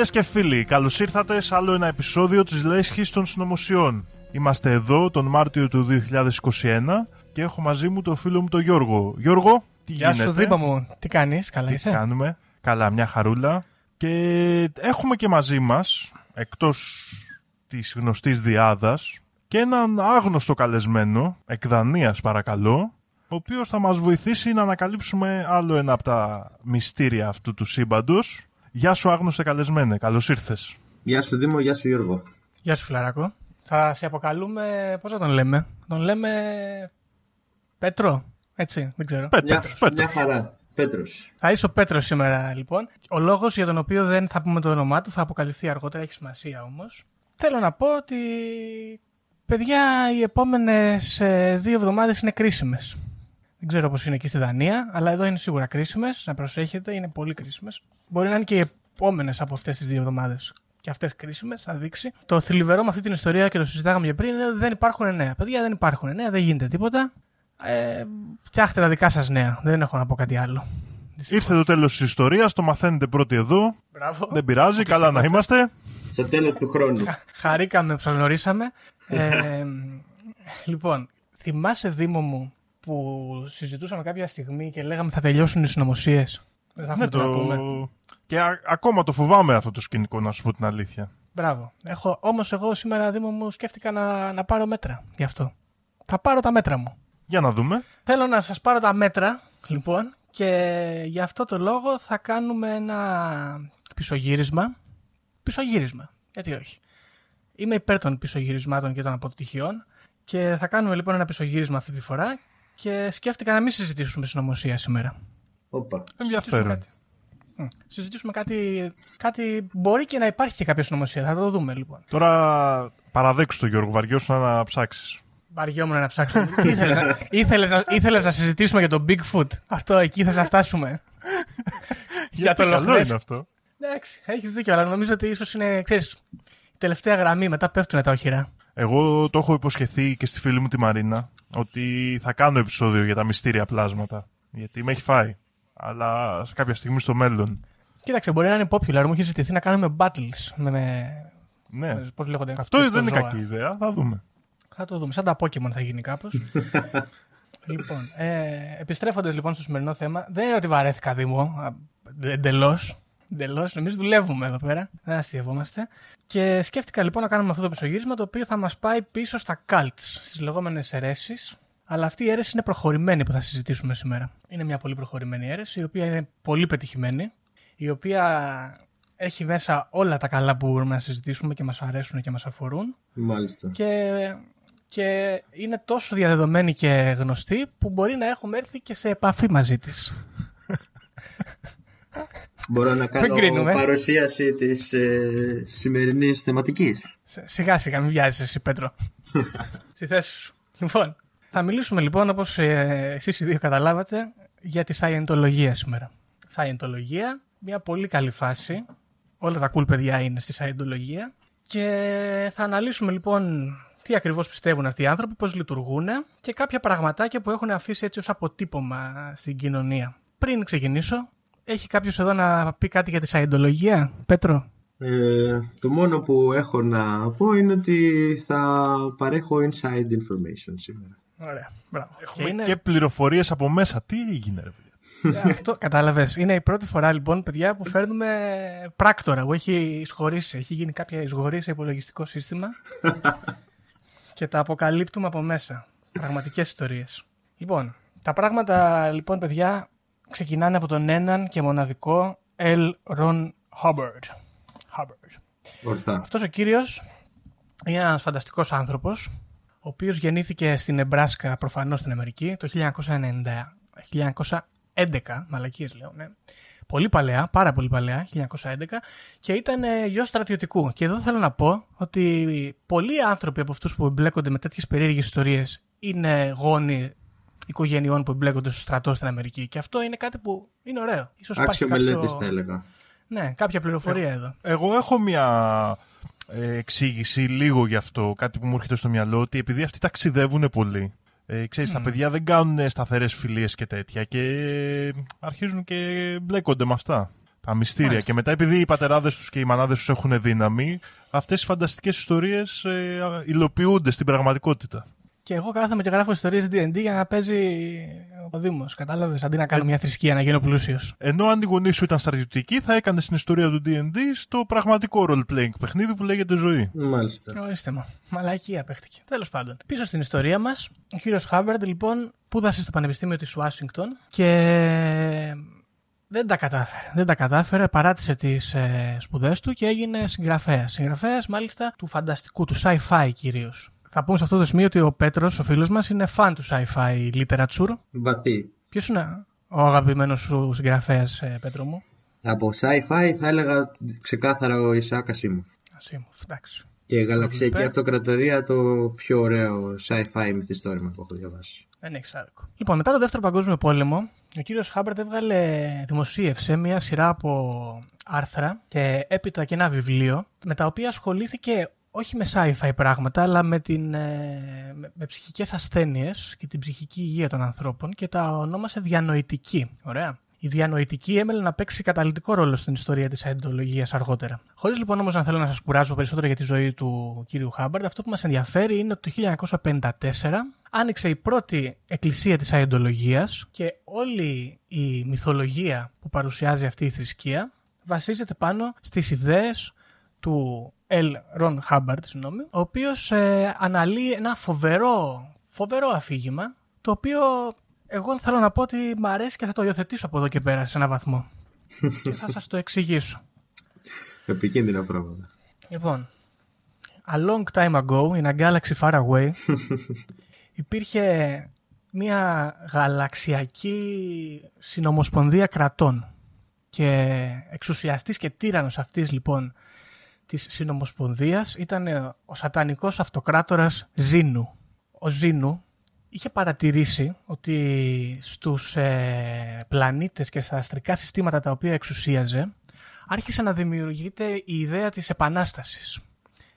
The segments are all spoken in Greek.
Φίλες και φίλοι, καλώς ήρθατε σε άλλο ένα επεισόδιο της Λέσχης των Συνωμοσιών. Είμαστε εδώ τον Μάρτιο του 2021 και έχω μαζί μου τον φίλο μου τον Γιώργο. Γιώργο, τι Γεια γίνεται; σου, Δήπα μου. Τι κάνεις, καλά τι είσαι; κάνουμε; Καλά, μια χαρούλα. Και έχουμε και μαζί μας, εκτός της γνωστής διάδας, και έναν άγνωστο καλεσμένο, εκ Δανίας παρακαλώ, ο οποίος θα μας βοηθήσει να ανακαλύψουμε άλλο ένα από τα μυστήρια αυτού του σύμπαντος. Γεια σου άγνωστε καλεσμένε, καλώς ήρθες. Γεια σου Δήμο, γεια σου Γιώργο. Γεια σου, Φιλαράκο. Θα σε αποκαλούμε. Πώς θα τον λέμε, Τον λέμε. Πέτρο. Έτσι, δεν ξέρω. Πέτρος, Μια, Πέτρος. μια χαρά. Πέτρος. Θα είσαι ο Πέτρος σήμερα, λοιπόν. Ο λόγος για τον οποίο δεν θα πούμε το όνομά του θα αποκαλυφθεί αργότερα, έχει σημασία όμως. Θέλω να πω ότι. Παιδιά, οι επόμενες δύο εβδομάδες είναι κρίσιμες. Δεν ξέρω πώς είναι εκεί στη Δανία, αλλά εδώ είναι σίγουρα κρίσιμες. Να προσέχετε, είναι πολύ κρίσιμες. Μπορεί να είναι και οι επόμενες από αυτές τις δύο εβδομάδες. Και αυτές κρίσιμες, θα δείξει. Το θλιβερό με αυτή την ιστορία και το συζητάγαμε και πριν είναι ότι δεν υπάρχουν νέα. Παιδιά, δεν υπάρχουν νέα, δεν γίνεται τίποτα. Ε, φτιάχτε τα δικά σας νέα. Δεν έχω να πω κάτι άλλο. Ήρθε το τέλος της ιστορίας, το μαθαίνετε πρώτοι εδώ. Μπράβο. Δεν πειράζει, καλά να είμαστε. Στο τέλος του χρόνου. Χαρήκαμε που σας γνωρίσαμε. Ε, λοιπόν, θυμάσαι Δήμο μου που συζητούσαμε κάποια στιγμή και λέγαμε θα τελειώσουν οι συνωμοσίες. Δεν θα έχουμε Ναι, τι να το... πούμε. Και α- ακόμα το φοβάμαι αυτό το σκηνικό, να σου πω την αλήθεια. Μπράβο. Έχω, όμως εγώ σήμερα Δήμο μου σκέφτηκα να, να πάρω μέτρα γι' αυτό. Θα πάρω τα μέτρα μου. Για να δούμε. Θέλω να σας πάρω τα μέτρα, λοιπόν, και γι' αυτό το λόγο θα κάνουμε ένα πισωγύρισμα. Πισωγύρισμα, γιατί όχι; Είμαι υπέρ των πισωγυρισμάτων και των αποτυχιών και θα κάνουμε λοιπόν ένα πισωγύρισμα αυτή τη φορά και σκέφτηκα να μην συζητήσουμε συνωμοσία σήμερα. Όπα. Ενδιαφέρον. κάτι. Μ, Συζητήσουμε κάτι, κάτι, μπορεί και να υπάρχει και κάποια συνωμοσία, θα το δούμε λοιπόν. Τώρα παραδέξου το Γιώργο, βαριώσου να ψάξεις. Βαριόμουν να ψάξω. Τι ήθελες, να, ήθελες, να, ήθελες να συζητήσουμε για το Bigfoot; Αυτό εκεί θα σας φτάσουμε. για το καλό Loch Ness. είναι αυτό. Εντάξει, έχεις δίκιο, αλλά νομίζω ότι ίσως είναι, ξέρεις, η τελευταία γραμμή, μετά πέφτουν τα οχυρά. Εγώ το έχω υποσχεθεί και στη φίλη μου τη Μαρίνα ότι θα κάνω επεισόδιο για τα μυστήρια πλάσματα. Γιατί με έχει φάει. Αλλά σε κάποια στιγμή στο μέλλον. Κοίταξε, μπορεί να είναι popular, μου έχει ζητηθεί να κάνουμε battles με, με Ναι. πώς λέγονται; Αυτό δεν είναι ζώα. κακή ιδέα. Θα δούμε. Θα το δούμε. Σαν τα Pokemon θα γίνει κάπως. λοιπόν, ε, επιστρέφοντας λοιπόν στο σημερινό θέμα, δεν είναι ότι βαρέθηκα Δήμο. Εντελώς. Εντελώς. Εμεί δουλεύουμε εδώ πέρα. Δεν αστειευόμαστε. Και σκέφτηκα λοιπόν να κάνουμε αυτό το πισωγύρισμα το οποίο θα μας πάει πίσω στα cults, στις λεγόμενες αιρέσεις. Αλλά αυτή η αίρεση είναι προχωρημένη που θα συζητήσουμε σήμερα. Είναι μια πολύ προχωρημένη αίρεση, η οποία είναι πολύ πετυχημένη, η οποία έχει μέσα όλα τα καλά που μπορούμε να συζητήσουμε και μας αρέσουν και μας αφορούν Μάλιστα. και, και είναι τόσο διαδεδομένη και γνωστή που μπορεί να έχουμε έρθει και σε επαφή μαζί της. Μπορώ να κάνω κρίνουμε. παρουσίαση της ε, σημερινής θεματικής. Σε- Σιγά σιγά, μην βιάζεσαι εσύ Πέτρο. Στη θέση σου. Λοιπόν, θα μιλήσουμε λοιπόν όπως ε, εσείς οι δύο καταλάβατε για τη σαϊεντολογία σήμερα. Σαϊεντολογία, μια πολύ καλή φάση. Όλα τα cool παιδιά είναι στη σαϊεντολογία. Και θα αναλύσουμε λοιπόν τι ακριβώς πιστεύουν αυτοί οι άνθρωποι, πώς λειτουργούν και κάποια πραγματάκια που έχουν αφήσει έτσι ως αποτύπωμα στην κοινωνία. Πριν ξεκινήσω, έχει κάποιος εδώ να πει κάτι για τη σαϊεντολογία, Πέτρο; Ε, το μόνο που έχω να πω είναι ότι θα παρέχω inside information σήμερα. Ωραία, μπράβο. Έχουμε είναι- και πληροφορίες από μέσα. Τι έγινε, ρε παιδιά; Ε, Αυτό κατάλαβες. Είναι η πρώτη φορά λοιπόν, παιδιά, που φέρνουμε πράκτορα που έχει εισχωρήσει. Έχει γίνει κάποια εισγωρή σε υπολογιστικό σύστημα και τα αποκαλύπτουμε από μέσα. Πραγματικές ιστορίες. Λοιπόν, τα πράγματα λοιπόν, παιδιά, ξεκινάνε από τον έναν και μοναδικό L. Ron Hubbard. Hubbard. Ορθά. Αυτός ο κύριος είναι ένας φανταστικός άνθρωπος, ο οποίος γεννήθηκε στην Εμπράσκα, προφανώς στην Αμερική, το 1990, 1911, μαλακίες λέω, ναι. Πολύ παλαιά, πάρα πολύ παλαιά, 1911, και ήταν ε, γιος στρατιωτικού. Και εδώ θέλω να πω ότι πολλοί άνθρωποι από αυτούς που εμπλέκονται με τέτοιες περίεργες ιστορίες είναι γόνοι οικογενειών που εμπλέκονται στο στρατό στην Αμερική. Και αυτό είναι κάτι που είναι ωραίο. Ίσως υπάρχει Άξιο μελέτης κάποιο... θα έλεγα. Ναι, κάποια πληροφορία εδώ. Εγώ έχω μια ε, εξήγηση λίγο γι' αυτό, κάτι που μου έρχεται στο μυαλό, ότι επειδή αυτοί ταξιδεύουν πολύ. Ε, ξέρεις, τα παιδιά δεν κάνουν σταθερές φιλίες και τέτοια και αρχίζουν και μπλέκονται με αυτά. Τα Τα μυστήρια. Μάλιστα. Και μετά, επειδή οι πατεράδες τους και οι μανάδες τους έχουν δύναμη, αυτές οι φανταστικές ιστορίες ε, υλοποιούνται στην πραγματικότητα. Και εγώ κάθομαι και γράφω ιστορίες D&D για να παίζει ο Δήμος. Κατάλαβες, αντί να κάνω μια θρησκεία, να γίνω πλούσιος. Ενώ αν οι γονείς σου ήταν στρατιωτικοί, θα έκανες την ιστορία του DD στο πραγματικό role-playing παιχνίδι που λέγεται ζωή. Μάλιστα. Ορίστε μου. Μαλακία παίχτηκε. Τέλος πάντων. Πίσω στην ιστορία μας, ο κύριος Χάμπερντ λοιπόν σπούδασε στο Πανεπιστήμιο της Ουάσιγκτον και δεν τα κατάφερε. Δεν τα κατάφερε, παράτησε τις ε, σπουδές του και έγινε συγγραφέας. Συγγραφέας μάλιστα του φανταστικού, του sci-fi κυρίως. Θα πούμε σε αυτό το σημείο ότι ο Πέτρος, ο φίλος μας, είναι φαν του sci-fi literature. Βαθύ. Ποιος είναι ο αγαπημένος σου συγγραφέας, ε, Πέτρο μου; Από sci-fi θα έλεγα ξεκάθαρα ο Ισάκα Σίμοφ. Ασίμοφ, εντάξει. Και η Γαλαξιακή Προβλεπέ. Αυτοκρατορία το πιο ωραίο sci-fi μυθιστόρημα που έχω διαβάσει. Δεν έχει άδικο. Λοιπόν, μετά το δεύτερο παγκόσμιο πόλεμο, ο κύριος Χάμπερτ έβγαλε, δημοσίευσε μια σειρά από άρθρα και έπειτα και ένα βιβλίο, με τα οποία ασχολήθηκε όχι με sci-fi πράγματα, αλλά με, την, ε, με, με ψυχικές ασθένειες και την ψυχική υγεία των ανθρώπων και τα ονόμασε διανοητική. Ωραία. Η διανοητική έμελε να παίξει καταλητικό ρόλο στην ιστορία της αεντολογία αργότερα. Χωρίς λοιπόν όμως να θέλω να σας κουράζω περισσότερο για τη ζωή του κύριου Χάμπαρντ, αυτό που μας ενδιαφέρει είναι ότι το 1954 άνοιξε η πρώτη εκκλησία της αεντολογίας και όλη η μυθολογία που παρουσιάζει αυτή η θρησκεία βασίζεται πάνω στις ιδέες του L. Ron Hubbard, συγγνώμη, ο οποίος ε, αναλύει ένα φοβερό, φοβερό αφήγημα, το οποίο εγώ θέλω να πω ότι μ' αρέσει και θα το υιοθετήσω από εδώ και πέρα σε ένα βαθμό. και θα σας το εξηγήσω. Επικίνδυνα πράγματα. Λοιπόν, a long time ago, in a galaxy far away, υπήρχε μια γαλαξιακή συνομοσπονδία κρατών και εξουσιαστής και τύρανος αυτής λοιπόν της συνομοσπονδίας ήταν ο σατανικός αυτοκράτορας Ζήνου. Ο Ζήνου είχε παρατηρήσει ότι στους ε, πλανήτες και στα αστρικά συστήματα τα οποία εξουσίαζε άρχισε να δημιουργείται η ιδέα της επανάστασης.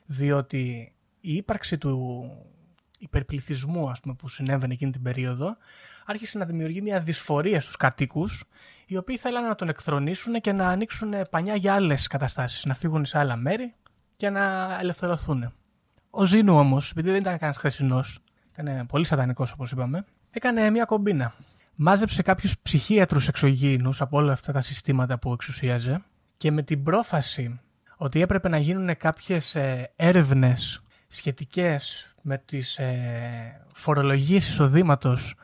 Διότι η ύπαρξη του υπερπληθυσμού ας πούμε, που συνέβαινε εκείνη την περίοδο άρχισε να δημιουργεί μια δυσφορία στους κατοίκους οι οποίοι θέλανε να τον εκθρονήσουν και να ανοίξουν πανιά για άλλες καταστάσεις, να φύγουν σε άλλα μέρη και να ελευθερωθούν. Ο Ζήνου όμως, επειδή δεν ήταν κανένας χρεσινός, ήταν πολύ σατανικός όπως είπαμε, έκανε μια κομπίνα. Μάζεψε κάποιους ψυχίατρους εξωγήινους από όλα αυτά τα συστήματα που εξουσίαζε και με την πρόφαση ότι έπρεπε να γίνουν κάποιες ε, έρευνες σχετικές με τις ε, φορολογίες εισοδήματος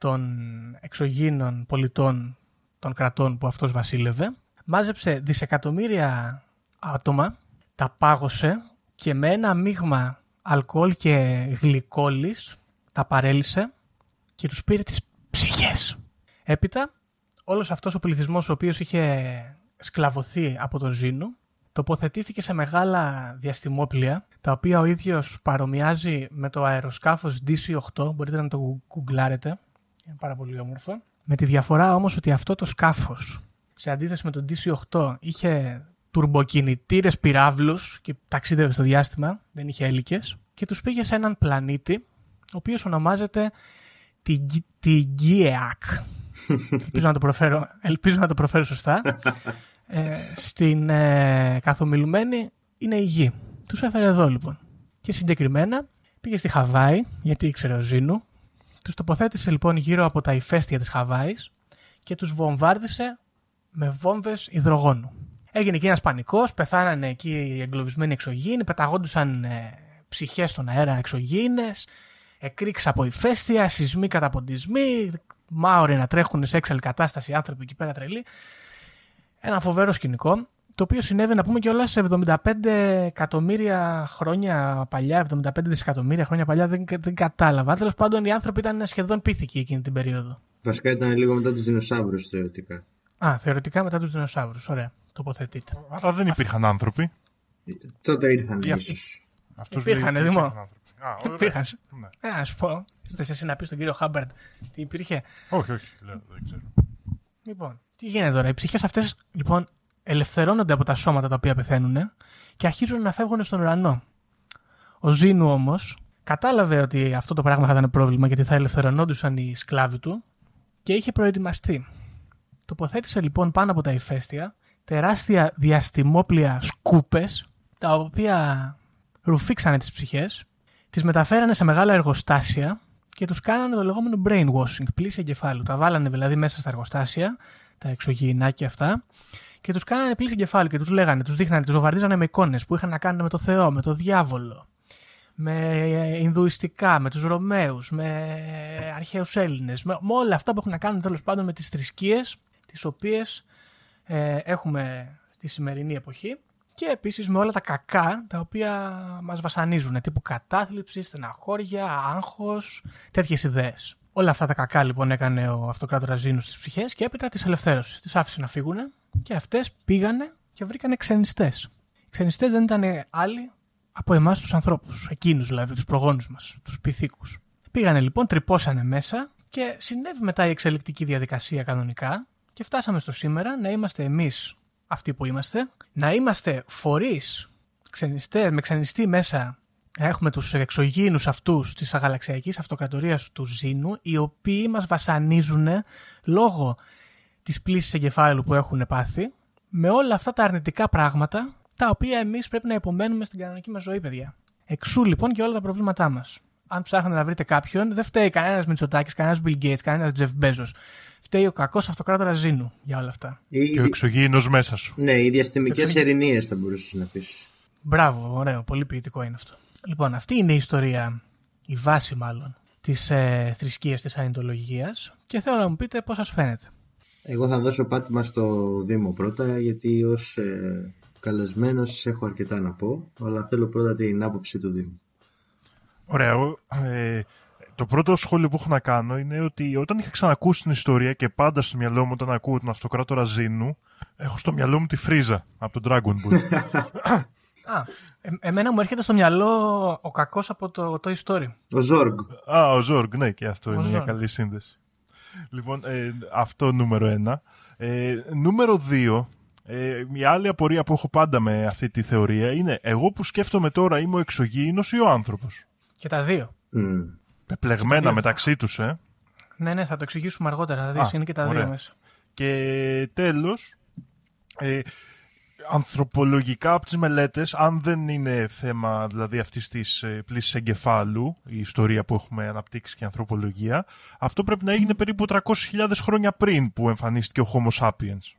των εξωγήινων πολιτών των κρατών που αυτός βασίλευε, μάζεψε δισεκατομμύρια άτομα, τα πάγωσε και με ένα μείγμα αλκοόλ και γλυκόλης τα παρέλυσε και τους πήρε τις ψυχές. Έπειτα, όλος αυτός ο πληθυσμός ο οποίος είχε σκλαβωθεί από τον Ζήνου, τοποθετήθηκε σε μεγάλα διαστημόπλια, τα οποία ο ίδιος παρομοιάζει με το αεροσκάφος DC-8, μπορείτε να το γκουγκλάρετε, είναι πάρα πολύ όμορφο. Με τη διαφορά όμως ότι αυτό το σκάφος, σε αντίθεση με το DC-8, είχε τουρμποκινητήρες πυράβλους και ταξίδευε στο διάστημα, δεν είχε έλικες, και τους πήγε σε έναν πλανήτη, ο οποίος ονομάζεται Τιγκ- Τιγκίεακ. ελπίζω, να το προφέρω, ελπίζω να το προφέρω σωστά. ε, στην ε, καθομιλουμένη είναι η γη. Τους έφερε εδώ λοιπόν. Και συγκεκριμένα πήγε στη Χαβάη, γιατί ήξερε ο Ζήνου. Τους τοποθέτησε λοιπόν γύρω από τα ηφαίστεια της Χαβάης και τους βομβάρδισε με βόμβες υδρογόνου. Έγινε εκεί ένας πανικός, πεθάνανε εκεί οι εγκλωβισμένοι εξωγήινοι, πεταγόντουσαν ε, ψυχές στον αέρα εξωγήινες, εκρήξεις από ηφαίστεια, σεισμοί καταποντισμοί, μάωροι να τρέχουν σε έξαλλη κατάσταση, άνθρωποι εκεί πέρα τρελοί. Ένα φοβερό σκηνικό, το οποίο συνέβη να πούμε και όλα σε 75 εκατομμύρια χρόνια παλιά, 75 δισεκατομμύρια χρόνια παλιά, δεν, δεν κατάλαβα. Τέλος πάντων, οι άνθρωποι ήταν σχεδόν πίθηκοι εκείνη την περίοδο. Βασικά ήταν λίγο μετά τους δεινοσαύρους θεωρητικά. Α, θεωρητικά μετά τους δεινοσαύρους. Ωραία. Τοποθετείτε. Άρα δεν υπήρχαν άνθρωποι. Τότε ήρθαν Ή αυτοί. ίσως. Αυτός Υπήρχαν, λέει ότι Δημό. υπήρχαν άνθρωποι. Α, ωραία. Υπήρχαν. Ναι. Ε, να σου πω. Θε εσύ να πει στον κύριο Χάμπερντ τι υπήρχε; Όχι, όχι, λέω, δεν ξέρω. Λοιπόν, τι γίνεται τώρα; Οι ψυχές αυτές λοιπόν ελευθερώνονται από τα σώματα τα οποία πεθαίνουν και αρχίζουν να φεύγουν στον ουρανό. Ο Ζήνου όμως κατάλαβε ότι αυτό το πράγμα θα ήταν πρόβλημα γιατί θα ελευθερωνόντουσαν οι σκλάβοι του και είχε προετοιμαστεί. Τοποθέτησε λοιπόν πάνω από τα ηφαίστεια τεράστια διαστημόπλια σκούπες, τα οποία ρουφήξανε τις ψυχές, τις μεταφέρανε σε μεγάλα εργοστάσια και τους κάνανε το λεγόμενο brainwashing, πλήση εγκεφάλου. Τα βάλανε δηλαδή μέσα στα εργοστάσια, τα εξωγήινάκια αυτά, και τους κάνανε πλήση εγκεφάλου και τους λέγανε, τους δείχνανε, τους βομβαρδίζανε με εικόνες που είχαν να κάνουν με το Θεό, με το διάβολο, με Ινδουιστικά, με τους Ρωμαίους, με αρχαίους Έλληνες, με, με όλα αυτά που έχουν να κάνουν τέλος πάντων με τις θρησκείες, τις οποίες ε, έχουμε στη σημερινή εποχή και επίσης με όλα τα κακά τα οποία μας βασανίζουν, τύπου κατάθλιψη, στεναχώρια, άγχος, τέτοιες ιδέες. Όλα αυτά τα κακά λοιπόν έκανε ο αυτοκράτορας Ζήνους στις ψυχές και έπειτα τις ελευθέρωσε. Τις άφησε να φύγουν και αυτές πήγανε και βρήκανε ξενιστές. Οι ξενιστές δεν ήταν άλλοι από εμάς τους ανθρώπους, εκείνους δηλαδή, τους προγόνους μας, τους πυθίκους. Πήγανε λοιπόν, τρυπώσανε μέσα και συνέβη μετά η εξελικτική διαδικασία κανονικά και φτάσαμε στο σήμερα να είμαστε εμείς αυτοί που είμαστε, να είμαστε φορείς ξενιστέ, με ξενιστή μέσα να έχουμε τους εξωγήινους αυτούς της αγαλαξιακής αυτοκρατορίας του Ζήνου, οι οποίοι μας βασανίζουν λόγω της πλήσης εγκεφάλου που έχουν πάθει, με όλα αυτά τα αρνητικά πράγματα, τα οποία εμείς πρέπει να υπομένουμε στην κανονική μας ζωή, παιδιά. Εξού λοιπόν και όλα τα προβλήματά μας. Αν ψάχνετε να βρείτε κάποιον, δεν φταίει κανένας Μητσοτάκης, κανένας Bill Gates, κανένας Jeff Bezos. Φταίει ο κακός αυτοκράτορας Ζήνου για όλα αυτά. Η- Και ο εξωγήινος μέσα σου. Ναι, οι διαστημικές Εξωγή- ερηνίες θα μπορούσες να πεις. Μπράβο, ωραίο, πολύ ποιητικό είναι αυτό. Λοιπόν, αυτή είναι η ιστορία, η βάση μάλλον, της ε, θρησκείας της Αϊντολογία και θέλω να μου πείτε πώς σας φαίνεται. Εγώ θα δώσω πάτημα στο Δήμο πρώτα, γιατί ως ε, καλεσμένος έχω αρκετά να πω, αλλά θέλω πρώτα την άποψη του Δήμου. Ωραία. εγώ, Ε, το πρώτο σχόλιο που έχω να κάνω είναι ότι όταν είχα ξανακούσει την ιστορία και πάντα στο μυαλό μου όταν ακούω τον αυτοκράτορα Ζήνου, έχω στο μυαλό μου τη Φρίζα από τον Dragon Ball. Α, ε, εμένα μου έρχεται στο μυαλό ο κακός από το Toy Story. Ο Ζόργκ. Α, ο Ζόργκ, ναι, και αυτό Ο είναι μια Zorg. καλή σύνδεση. Λοιπόν, ε, αυτό νούμερο ένα. Ε, νούμερο δύο, ε, μια άλλη απορία που έχω πάντα με αυτή τη θεωρία είναι εγώ που σκέφτομαι τώρα είμαι ο εξωγήινος ή ο άνθρωπος; Και τα δύο. Μμ. Πεπλεγμένα μεταξύ τους, ε. Ναι, ναι, θα το εξηγήσουμε αργότερα. Θα Α, δεις, είναι και τα ωραία. δύο μέσα. Και τέλος, ε, ανθρωπολογικά από τις μελέτες, αν δεν είναι θέμα δηλαδή αυτής της ε, πλήσης εγκεφάλου, η ιστορία που έχουμε αναπτύξει και η ανθρωπολογία, αυτό πρέπει να έγινε περίπου 300.000 χρόνια πριν που εμφανίστηκε ο Homo sapiens.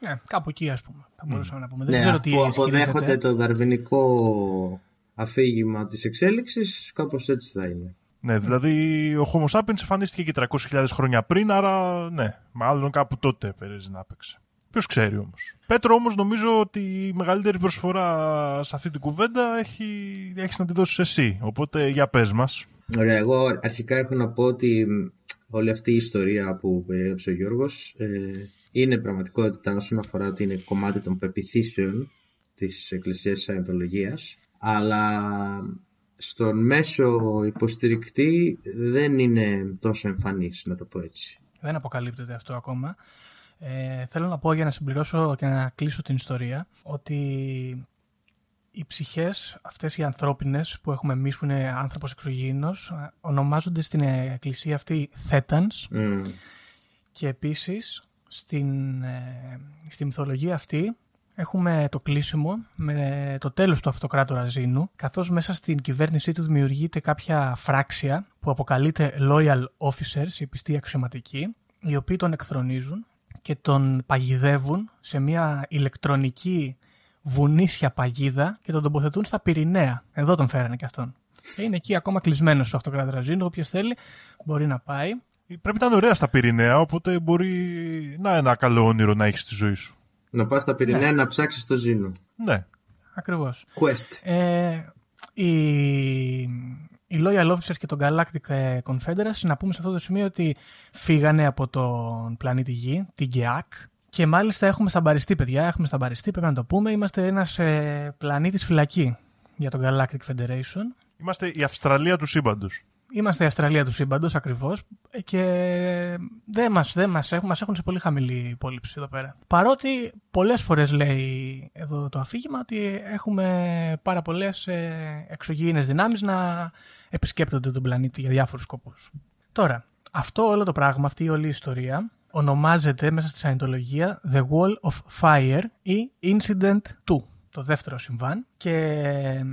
Ναι, κάπου εκεί, ας πούμε. Θα μπορούσαμε να πούμε. Ναι, δεν ξέρω τι αφού αποδέχονται ισχυρίζεται. το δαρβηνικό αφήγημα της εξέλιξης, κάπως έτσι θα είναι. Ναι, δηλαδή ο Homo sapiens εμφανίστηκε και 300.000 χρόνια πριν, άρα ναι, μάλλον κάπου τότε παίζει να έπαιξε. Ποιος ξέρει όμως. Πέτρο, όμως, νομίζω ότι η μεγαλύτερη προσφορά σε αυτή την κουβέντα έχει, έχεις να τη δώσεις εσύ. Οπότε για πες μας. Ωραία, εγώ αρχικά έχω να πω ότι μ, όλη αυτή η ιστορία που περιέγραψε ο Γιώργος ε, είναι πραγματικότητα όσον αφορά ότι είναι κομμάτι των πεπιθήσεων της Εκκλησίας της Σαϊντολογίας αλλά στον μέσο υποστηρικτή δεν είναι τόσο εμφανής, να το πω έτσι. Δεν αποκαλύπτεται αυτό ακόμα. Ε, θέλω να πω για να συμπληρώσω και να κλείσω την ιστορία ότι οι ψυχές αυτές οι ανθρώπινες που έχουμε εμείς που είναι άνθρωπος εξωγήινος ε, ονομάζονται στην εκκλησία αυτή θέτανς Μμ. και επίσης στην, ε, στη μυθολογία αυτή έχουμε το κλείσιμο με το τέλος του αυτοκράτορα Ζήνου καθώς μέσα στην κυβέρνησή του δημιουργείται κάποια φράξια που αποκαλείται loyal officers, οι πιστοί αξιωματικοί οι οποίοι τον εκθρονίζουν και τον παγιδεύουν σε μια ηλεκτρονική βουνίσια παγίδα και τον τοποθετούν στα Πυρηναία. Εδώ τον φέρανε και αυτόν. Και είναι εκεί ακόμα κλεισμένος στο αυτοκράτορας Ζήνου. Όποιος θέλει μπορεί να πάει. Πρέπει να είναι ωραία στα Πυρηναία, οπότε μπορεί να είναι ένα καλό όνειρο να έχεις στη ζωή σου. Να πας στα Πυρηναία να ψάξεις το Ζήνο. Ναι. Ακριβώς. Quest. Ε, οι, οι Loyal Officers και το Galactic ε, Confederacy, να πούμε σε αυτό το σημείο ότι φύγανε από τον πλανήτη Γη, την ΓΕΑΚ, και μάλιστα έχουμε σταμπαριστεί, παιδιά. Έχουμε σταμπαριστεί, πρέπει να το πούμε. Είμαστε ένας ε, πλανήτης φυλακή για τον Galactic Federation. Είμαστε η Αυστραλία του σύμπαντος. Είμαστε η Αυστραλία του σύμπαντος ακριβώς και δεν μας δεν μας έχουν, μας έχουν σε πολύ χαμηλή υπόλοιψη εδώ πέρα. Παρότι πολλές φορές λέει εδώ το αφήγημα ότι έχουμε πάρα πολλές ε, εξωγήινες δυνάμεις να επισκέπτονται τον πλανήτη για διάφορους σκοπούς. Τώρα, αυτό όλο το πράγμα, αυτή η όλη η ιστορία, ονομάζεται μέσα στη Σαϊντολογία The Wall of Fire ή Incident 2, το δεύτερο συμβάν. Και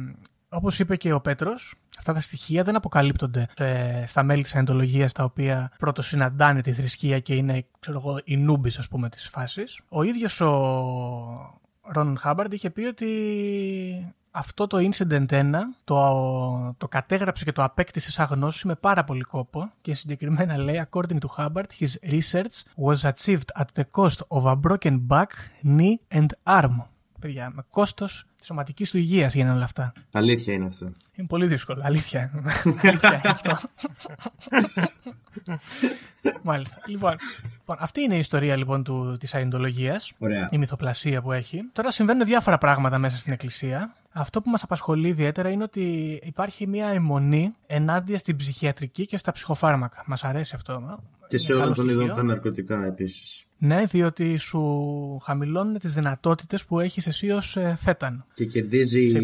όπως είπε και ο Πέτρος, αυτά τα στοιχεία δεν αποκαλύπτονται ε, στα μέλη της Σαϊντολογίας τα οποία πρώτος συναντάνε τη θρησκεία και είναι ξέρω εγώ, οι νούμπις ας πούμε της φάσης. Ο ίδιος ο Ρον Χάμπαρντ είχε πει ότι αυτό το Incident 1 το, το κατέγραψε και το απέκτησε σαν γνώση με πάρα πολύ κόπο και συγκεκριμένα λέει according to Hubbard his research was achieved at the cost of a broken back, knee and arm. Παιδιά, με κόστος της σωματικής του υγείας γίνανε όλα αυτά. Αλήθεια είναι αυτό. Είναι πολύ δύσκολο. Αλήθεια. Αλήθεια είναι αυτό. Μάλιστα. Λοιπόν, λοιπόν, αυτή είναι η ιστορία λοιπόν του, της αϊντολογίας, η μυθοπλασία που έχει. Τώρα συμβαίνουν διάφορα πράγματα μέσα στην εκκλησία. Αυτό που μας απασχολεί ιδιαίτερα είναι ότι υπάρχει μια αιμονή ενάντια στην ψυχιατρική και στα ψυχοφάρμακα. Μας αρέσει αυτό. Και σε όλα των είδων τα ναρκωτικά επίσης. Ναι, διότι σου χαμηλώνουν τις δυνατότητες που έχεις εσύ ως ε, θέταν. Και κερδίζει σε...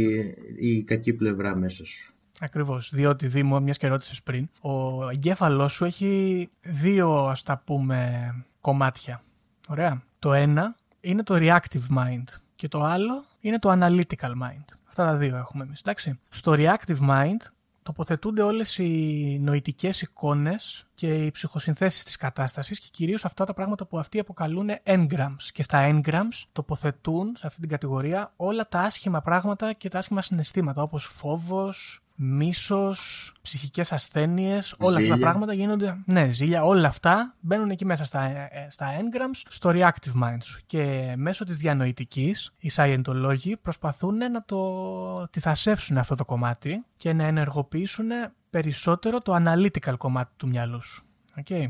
η κακή πλευρά μέσα σου. Ακριβώς. Διότι, Δήμο, μιας και ρώτησες πριν, ο εγκέφαλός σου έχει δύο, ας τα πούμε, κομμάτια. Ωραία. Το ένα είναι το reactive mind και το άλλο είναι το analytical mind. Αυτά τα δύο έχουμε εμείς. Στο reactive mind τοποθετούνται όλες οι νοητικές εικόνες και οι ψυχοσυνθέσεις της κατάστασης και κυρίως αυτά τα πράγματα που αυτοί αποκαλούν engrams. Και στα engrams τοποθετούν σε αυτή την κατηγορία όλα τα άσχημα πράγματα και τα άσχημα συναισθήματα όπως φόβος, μίσος, ψυχικές ασθένειες, όλα αυτά τα πράγματα γίνονται. Ναι, ζήλια, όλα αυτά μπαίνουν εκεί μέσα στα, ε, στα engrams, στο reactive mind σου. Και μέσω της διανοητικής, οι Scientology προσπαθούν να το τυθασεύσουν αυτό το κομμάτι και να ενεργοποιήσουν περισσότερο το analytical κομμάτι του μυαλού σου. Okay.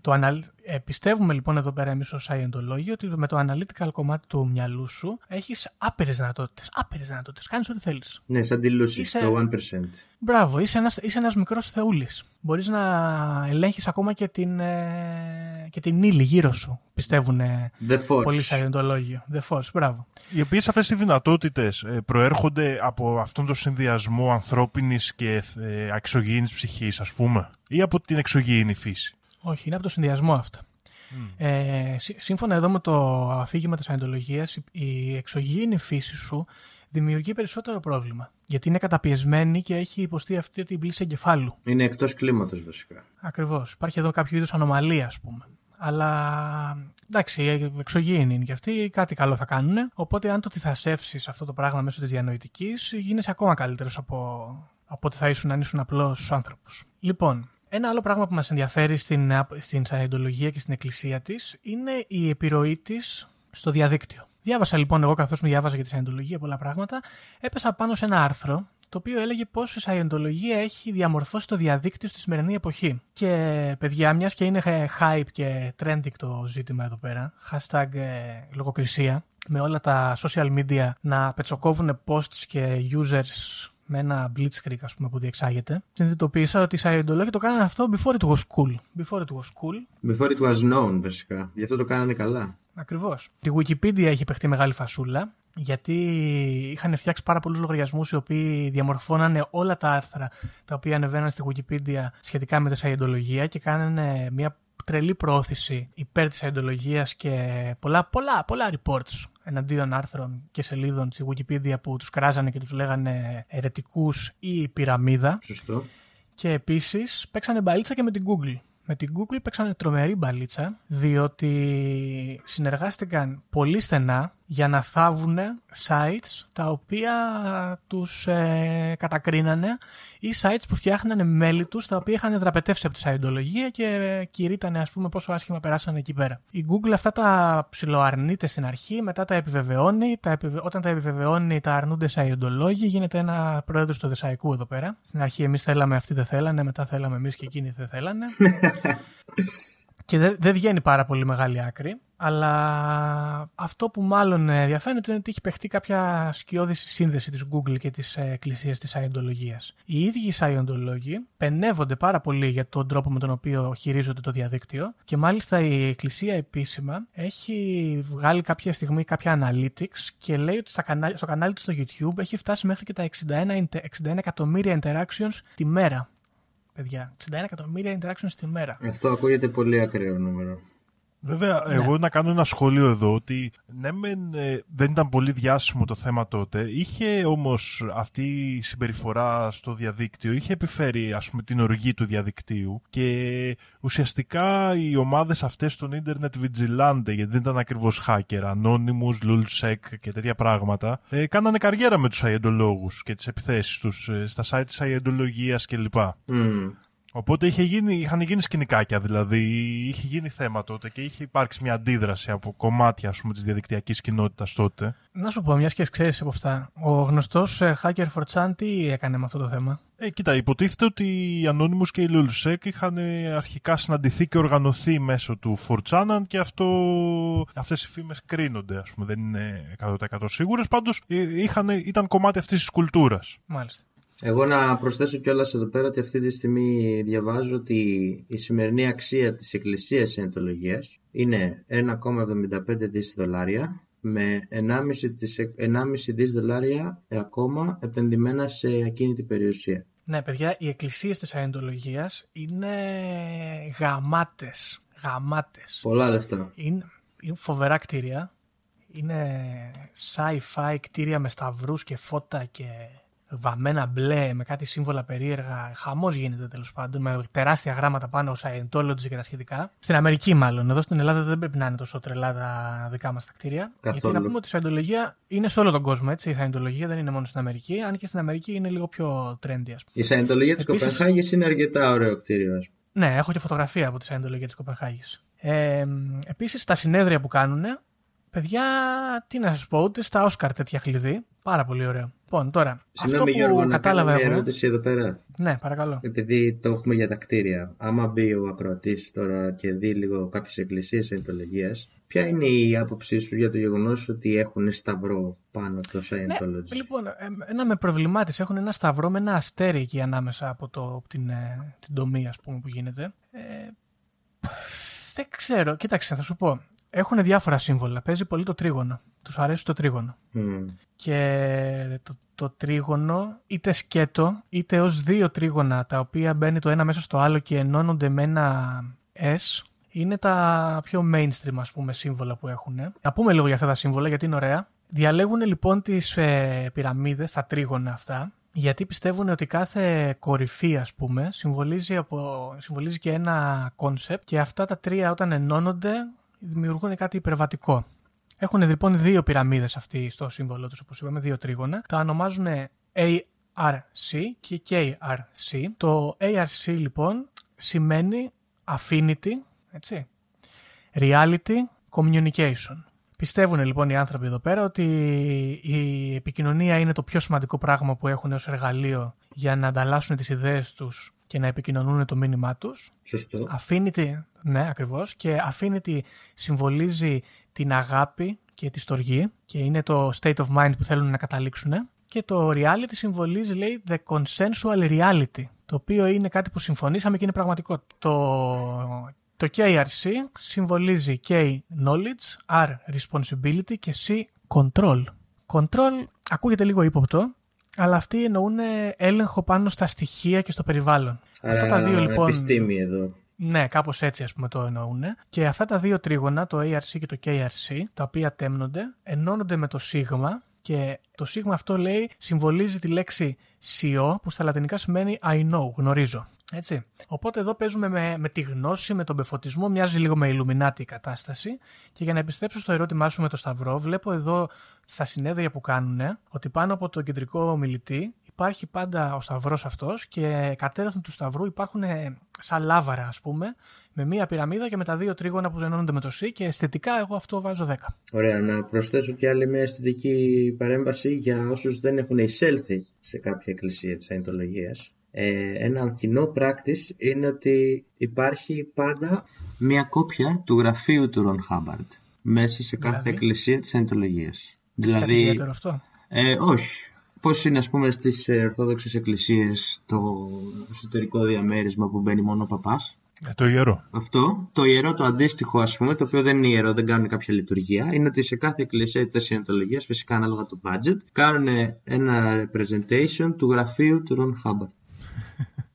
Το αναλ... ε, πιστεύουμε λοιπόν εδώ πέρα εμείς ως Scientology ότι με το analytical κομμάτι του μυαλού σου έχεις άπειρες δυνατότητες. Άπειρες δυνατότητες. Κάνεις ό,τι θέλεις. Ναι, σαν τη Είσαι... το 1%. Μπράβο, είσαι ένας είσαι ένας μικρός θεούλης. Μπορείς να ελέγχεις ακόμα και την, ε, και την ύλη γύρω σου. Πιστεύουν The Force. πολλοί Scientology. The Force, μπράβο. Οι οποίες αυτές οι δυνατότητες ε, προέρχονται από αυτόν τον συνδυασμό ανθρώπινης και ε, εξωγήινη ψυχής, ας πούμε, ή από την εξωγήινη φύση; Όχι, είναι από το συνδυασμό αυτό. Ε, σύμφωνα εδώ με το αφήγημα της Σαϊντολογίας, η εξωγήινη φύση σου δημιουργεί περισσότερο πρόβλημα. Γιατί είναι καταπιεσμένη και έχει υποστεί αυτή την πλήση εγκεφάλου. Είναι εκτός κλίματο βασικά. Ακριβώς. Υπάρχει εδώ κάποιο είδου ανομαλία, ας πούμε. Αλλά εντάξει, εξωγήινη είναι και αυτοί, κάτι καλό θα κάνουν. Οπότε, αν το τυθασεύσεις αυτό το πράγμα μέσω της διανοητικής, γίνεσαι ακόμα καλύτερος από, από ότι θα ήσουν αν ήσουν απλός άνθρωπος. Λοιπόν, ένα άλλο πράγμα που μας ενδιαφέρει στην, στην και στην εκκλησία της είναι η επιρροή της στο διαδίκτυο. Διάβασα λοιπόν εγώ καθώς με διάβαζα για τη Σαϊντολογία πολλά πράγματα, έπεσα πάνω σε ένα άρθρο το οποίο έλεγε πώς η Σαϊντολογία έχει διαμορφώσει το διαδίκτυο στη σημερινή εποχή. Και παιδιά, μιας και είναι hype και trending το ζήτημα εδώ πέρα, hashtag ε, λογοκρισία, με όλα τα social media να πετσοκόβουν posts και users με ένα blitzkrieg ας πούμε που διεξάγεται. Συνειδητοποίησα ότι οι Scientology το κάνανε αυτό before it was cool. Before it was cool. Before it was known βασικά. Γι' αυτό το κάνανε καλά. Ακριβώς. Τη Wikipedia έχει παιχτεί μεγάλη φασούλα, γιατί είχαν φτιάξει πάρα πολλούς λογαριασμούς οι οποίοι διαμορφώνανε όλα τα άρθρα τα οποία ανεβαίναν στη Wikipedia σχετικά με τη Σαϊντολογία και κάνανε μια τρελή πρόθεση υπέρ της Σαϊντολογίας και πολλά, πολλά, πολλά reports εναντίον άρθρων και σελίδων στη Wikipedia που τους κράζανε και τους λέγανε ερετικούς ή πυραμίδα. Σωστό. Και επίσης παίξανε μπαλίτσα και με την Google. Με την Google παίξανε τρομερή μπαλίτσα, διότι συνεργάστηκαν πολύ στενά για να θάβουν sites τα οποία τους ε, κατακρίνανε ή sites που φτιάχνανε μέλη τους τα οποία είχαν δραπετεύσει από τη σαϊντολογία και κηρύττανε ας πούμε πόσο άσχημα περάσανε εκεί πέρα. Η Google αυτά τα ψιλοαρνείται στην αρχή, μετά τα επιβεβαιώνει, τα επιβε... όταν τα επιβεβαιώνει τα αρνούνται σαϊντολόγοι, γίνεται ένα πρόεδρος του Δεσαϊκού εδώ πέρα. Στην αρχή εμείς θέλαμε, αυτοί δεν θέλανε, μετά θέλαμε εμείς και εκείνοι δεν θέλανε. και δεν δε βγαίνει πάρα πολύ μεγάλη άκρη. Αλλά αυτό που μάλλον ενδιαφέρει είναι ότι έχει παιχτεί κάποια σκιώδη σύνδεση της Google και της εκκλησίας της Σαϊοντολογίας. Οι ίδιοι οι Σαϊοντολόγοι πενεύονται πάρα πολύ για τον τρόπο με τον οποίο χειρίζονται το διαδίκτυο και μάλιστα η εκκλησία επίσημα έχει βγάλει κάποια στιγμή κάποια analytics και λέει ότι στα κανάλι, στο κανάλι του στο YouTube έχει φτάσει μέχρι και τα 61, 61 εκατομμύρια interactions τη μέρα παιδιά. 61 εκατομμύρια interactions τη μέρα. Αυτό ακούγεται πολύ ακραίο νούμερο. Βέβαια, ναι. εγώ να κάνω ένα σχόλιο εδώ ότι ναι, μεν, ε, δεν ήταν πολύ διάσημο το θέμα τότε. Είχε όμως αυτή η συμπεριφορά στο διαδίκτυο, είχε επιφέρει ας πούμε την οργή του διαδικτύου και ουσιαστικά οι ομάδες αυτές των Internet Vigilante, γιατί δεν ήταν ακριβώς hacker, Anonymous, Lulsec και τέτοια πράγματα, ε, κάνανε καριέρα με τους αιεντολόγου και τις επιθέσεις τους ε, στα site τη αιεντολογία κλπ. Mm. Οπότε είχε γίνει, είχαν γίνει σκηνικάκια δηλαδή, είχε γίνει θέμα τότε και είχε υπάρξει μια αντίδραση από κομμάτια ας πούμε, της διαδικτυακής κοινότητας τότε. Να σου πω, μιας και ξέρεις από αυτά, ο γνωστός ε, Hacker for Chan τι έκανε με αυτό το θέμα; Ε, κοίτα, υποτίθεται ότι οι Anonymous και οι Lulzsec είχαν ε, αρχικά συναντηθεί και οργανωθεί μέσω του 4 και αυτό, αυτές οι φήμες κρίνονται, ας πούμε, δεν είναι 100% σίγουρες, πάντως ε, είχαν, ήταν κομμάτι αυτής της κουλτούρας. Μάλιστα. Εγώ να προσθέσω κιόλας εδώ πέρα ότι αυτή τη στιγμή διαβάζω ότι η σημερινή αξία της Εκκλησίας Σιεντολογίας είναι 1,75 δις δολάρια με 1,5 δις δολάρια ακόμα επενδυμένα σε ακίνητη περιουσία. Ναι, παιδιά, οι εκκλησίες της Σιεντολογίας είναι γαμάτες. Γαμάτες. Πολλά λεφτά. Είναι, είναι φοβερά κτίρια. Είναι sci-fi κτίρια με σταυρούς και φώτα και βαμμένα μπλε με κάτι σύμβολα περίεργα. Χαμός γίνεται τέλος πάντων με τεράστια γράμματα πάνω Scientology και τα σχετικά. Στην Αμερική, μάλλον. Εδώ στην Ελλάδα δεν πρέπει να είναι τόσο τρελά τα δικά μας τα κτίρια. Καθόλου. Γιατί να πούμε ότι η Scientology είναι σε όλο τον κόσμο. Έτσι. Η Scientology δεν είναι μόνο στην Αμερική, αν και στην Αμερική είναι λίγο πιο trendy, ας πούμε. Η Scientology της Κοπενχάγης είναι αρκετά ωραίο κτίριο, ας Ναι, έχω και φωτογραφία από τη Scientology της Κοπενχάγης. Ε, Επίσης, τα συνέδρια που κάνουν Παιδιά, τι να σας πω, ούτε στα Όσκαρ τέτοια χλειδί. Πάρα πολύ ωραίο. Λοιπόν, τώρα. Συγγνώμη, Γιώργο, να κάνω μια ερώτηση εδώ πέρα. Ναι, παρακαλώ. Επειδή το έχουμε για τα κτίρια. Άμα μπει ο ακροατής τώρα και δει λίγο κάποιες εκκλησίες εντολογία, ποια είναι η άποψή σου για το γεγονός ότι έχουν σταυρό πάνω από το Scientology; Ναι, λοιπόν, ένα με προβλημάτισε. Έχουν ένα σταυρό με ένα αστέρι εκεί ανάμεσα από, το, από την, ε, την τομή, ας πούμε, που γίνεται. Ε, δεν ξέρω. Κοίταξε, θα σου πω έχουν διάφορα σύμβολα. Παίζει πολύ το τρίγωνο. Τους αρέσει το τρίγωνο. Και το, το τρίγωνο είτε σκέτο είτε ως δύο τρίγωνα τα οποία μπαίνει το ένα μέσα στο άλλο και ενώνονται με ένα S είναι τα πιο mainstream ας πούμε σύμβολα που έχουν. Να πούμε λίγο για αυτά τα σύμβολα γιατί είναι ωραία. Διαλέγουν λοιπόν τις ε, πυραμίδες, τα τρίγωνα αυτά γιατί πιστεύουν ότι κάθε κορυφή ας πούμε συμβολίζει, από, συμβολίζει και ένα concept και αυτά τα τρία όταν ενώνονται δημιουργούν κάτι υπερβατικό. Έχουν λοιπόν δύο πυραμίδες αυτοί στο σύμβολο τους, όπως είπαμε, δύο τρίγωνα. Τα ονομάζουν ARC και KRC. Το ARC λοιπόν σημαίνει affinity, έτσι, reality, communication. Πιστεύουν λοιπόν οι άνθρωποι εδώ πέρα ότι η επικοινωνία είναι το πιο σημαντικό πράγμα που έχουν ως εργαλείο για να ανταλλάσσουν τις ιδέες τους και να επικοινωνούν το μήνυμά τους. Σωστό. Affinity, ναι ακριβώς, και Affinity συμβολίζει την αγάπη και τη στοργή και είναι το state of mind που θέλουν να καταλήξουν και το reality συμβολίζει λέει the consensual reality το οποίο είναι κάτι που συμφωνήσαμε και είναι πραγματικό. Το, το KRC συμβολίζει K knowledge, R responsibility και C control. Control ακούγεται λίγο ύποπτο, αλλά αυτοί εννοούν έλεγχο πάνω στα στοιχεία και στο περιβάλλον. Άρα, αυτά τα δύο λοιπόν. Επιστήμη εδώ. Ναι, κάπως έτσι ας πούμε το εννοούν. Και αυτά τα δύο τρίγωνα, το ARC και το KRC, τα οποία τέμνονται, ενώνονται με το σίγμα και το σίγμα αυτό λέει συμβολίζει τη λέξη CO που στα λατινικά σημαίνει I know, γνωρίζω. Έτσι. Οπότε εδώ παίζουμε με, με τη γνώση, με τον πεφωτισμό, μοιάζει λίγο με ηλουμινάτη η κατάσταση. Και για να επιστρέψω στο ερώτημά σου με το Σταυρό, βλέπω εδώ στα συνέδρια που κάνουν ότι πάνω από το κεντρικό ομιλητή υπάρχει πάντα ο Σταυρός αυτός και κατέρωθεν του Σταυρού υπάρχουν σαν λάβαρα, ας πούμε, με μία πυραμίδα και με τα δύο τρίγωνα που ενώνονται με το ΣΥ και αισθητικά εγώ αυτό βάζω 10. Ωραία, να προσθέσω και άλλη μια αισθητική παρέμβαση για όσους δεν έχουν εισέλθει σε κάποια εκκλησία της Αϊντολογίας ε, ένα κοινό πράκτης είναι ότι υπάρχει πάντα μια κόπια του γραφείου του Ρον Χάμπαρντ μέσα σε κάθε δηλαδή; εκκλησία της Αντολογίας. Δηλαδή, αυτό; Ε, όχι. Πώς είναι ας πούμε στις Ορθόδοξες εκκλησίες το εσωτερικό διαμέρισμα που μπαίνει μόνο ο παπάς; Ε, το ιερό. Αυτό. Το ιερό το αντίστοιχο ας πούμε, το οποίο δεν είναι ιερό, δεν κάνουν κάποια λειτουργία, είναι ότι σε κάθε εκκλησία της Αντολογίας, φυσικά ανάλογα το budget, κάνουν ένα representation του γραφείου του Ρον Χάμπαρντ.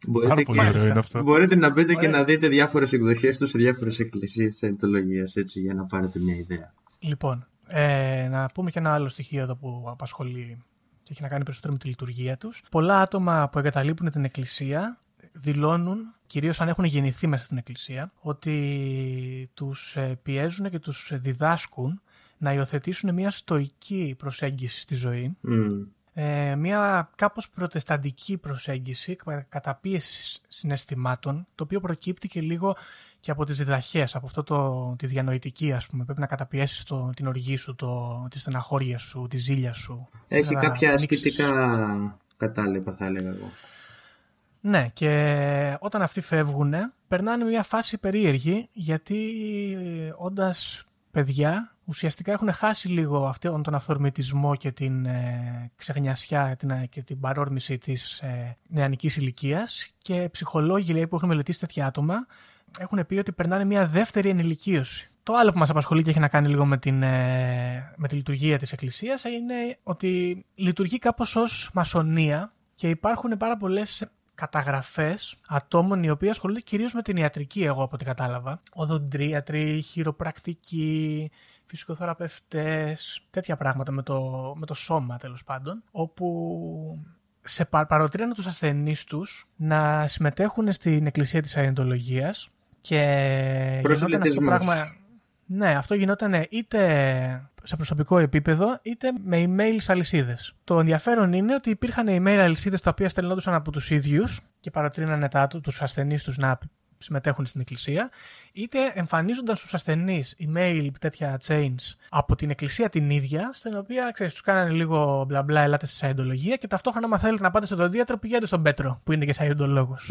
Μπορείτε, Πάρα πολύ και- ωραίο είναι αυτό. μπορείτε να μπείτε και Ωραία. να δείτε διάφορες εκδοχές τους σε διάφορες εκκλησίες της Σαϊντολογίας, έτσι, για να πάρετε μια ιδέα. Λοιπόν, ε, να πούμε και ένα άλλο στοιχείο εδώ που απασχολεί και έχει να κάνει περισσότερο με τη λειτουργία τους. Πολλά άτομα που εγκαταλείπουν την εκκλησία δηλώνουν, κυρίως αν έχουν γεννηθεί μέσα στην εκκλησία, ότι τους ε, πιέζουν και τους διδάσκουν να υιοθετήσουν μια στοική προσέγγιση στη ζωή, Μμ. Ε, μια κάπως προτεσταντική προσέγγιση κα- καταπίεση συναισθημάτων, το οποίο προκύπτει και λίγο και από τις διδαχές, από αυτό το, τη διανοητική ας πούμε. Πρέπει να καταπιέσεις το, την οργή σου, το, τη στεναχώρια σου, τη ζήλια σου. Έχει να κάποια ανοίξεις. ασκητικά κατάλοιπα, θα έλεγα εγώ. Ναι, και όταν αυτοί φεύγουν, περνάνε μια φάση περίεργη, γιατί όντας παιδιά, ουσιαστικά έχουν χάσει λίγο αυτόν τον αυθορμητισμό και την ε, ξεχνιασιά την, ε, και την παρόρμηση της ε, νεανικής ηλικίας και ψυχολόγοι λέει, που έχουν μελετήσει τέτοια άτομα έχουν πει ότι περνάνε μια δεύτερη ενηλικίωση. Το άλλο που μας απασχολεί και έχει να κάνει λίγο με, την, ε, με τη λειτουργία της Εκκλησίας είναι ότι λειτουργεί κάπως ως μασονία και υπάρχουν πάρα πολλές καταγραφές ατόμων οι οποίοι ασχολούνται κυρίως με την ιατρική, εγώ από ό,τι κατάλαβα. Οδοντρίατροι, χειροπρακτικοί, φυσικοθεραπευτές, τέτοια πράγματα με το, με το σώμα τέλος πάντων, όπου σε πα- παροτρύνουν τους ασθενείς τους να συμμετέχουν στην εκκλησία της Αϊντολογίας και γινόταν αυτό το Προσελετισμός. πράγμα... Ναι, αυτό γινόταν είτε σε προσωπικό επίπεδο, είτε με email αλυσίδες. Το ενδιαφέρον είναι ότι υπήρχαν email αλυσίδες τα οποία στελνόντουσαν από τους ίδιους και παροτρύνανε τους ασθενείς τους να συμμετέχουν στην εκκλησία, είτε εμφανίζονταν στου ασθενείς email τέτοια chains από την εκκλησία την ίδια, στην οποία ξέρεις, τους κάνανε λίγο μπλα μπλα, ελάτε στη σαϊντολογία και ταυτόχρονα, άμα θέλετε να πάτε στον δίατρο, πηγαίνετε στον Πέτρο, που είναι και σαϊντολόγος.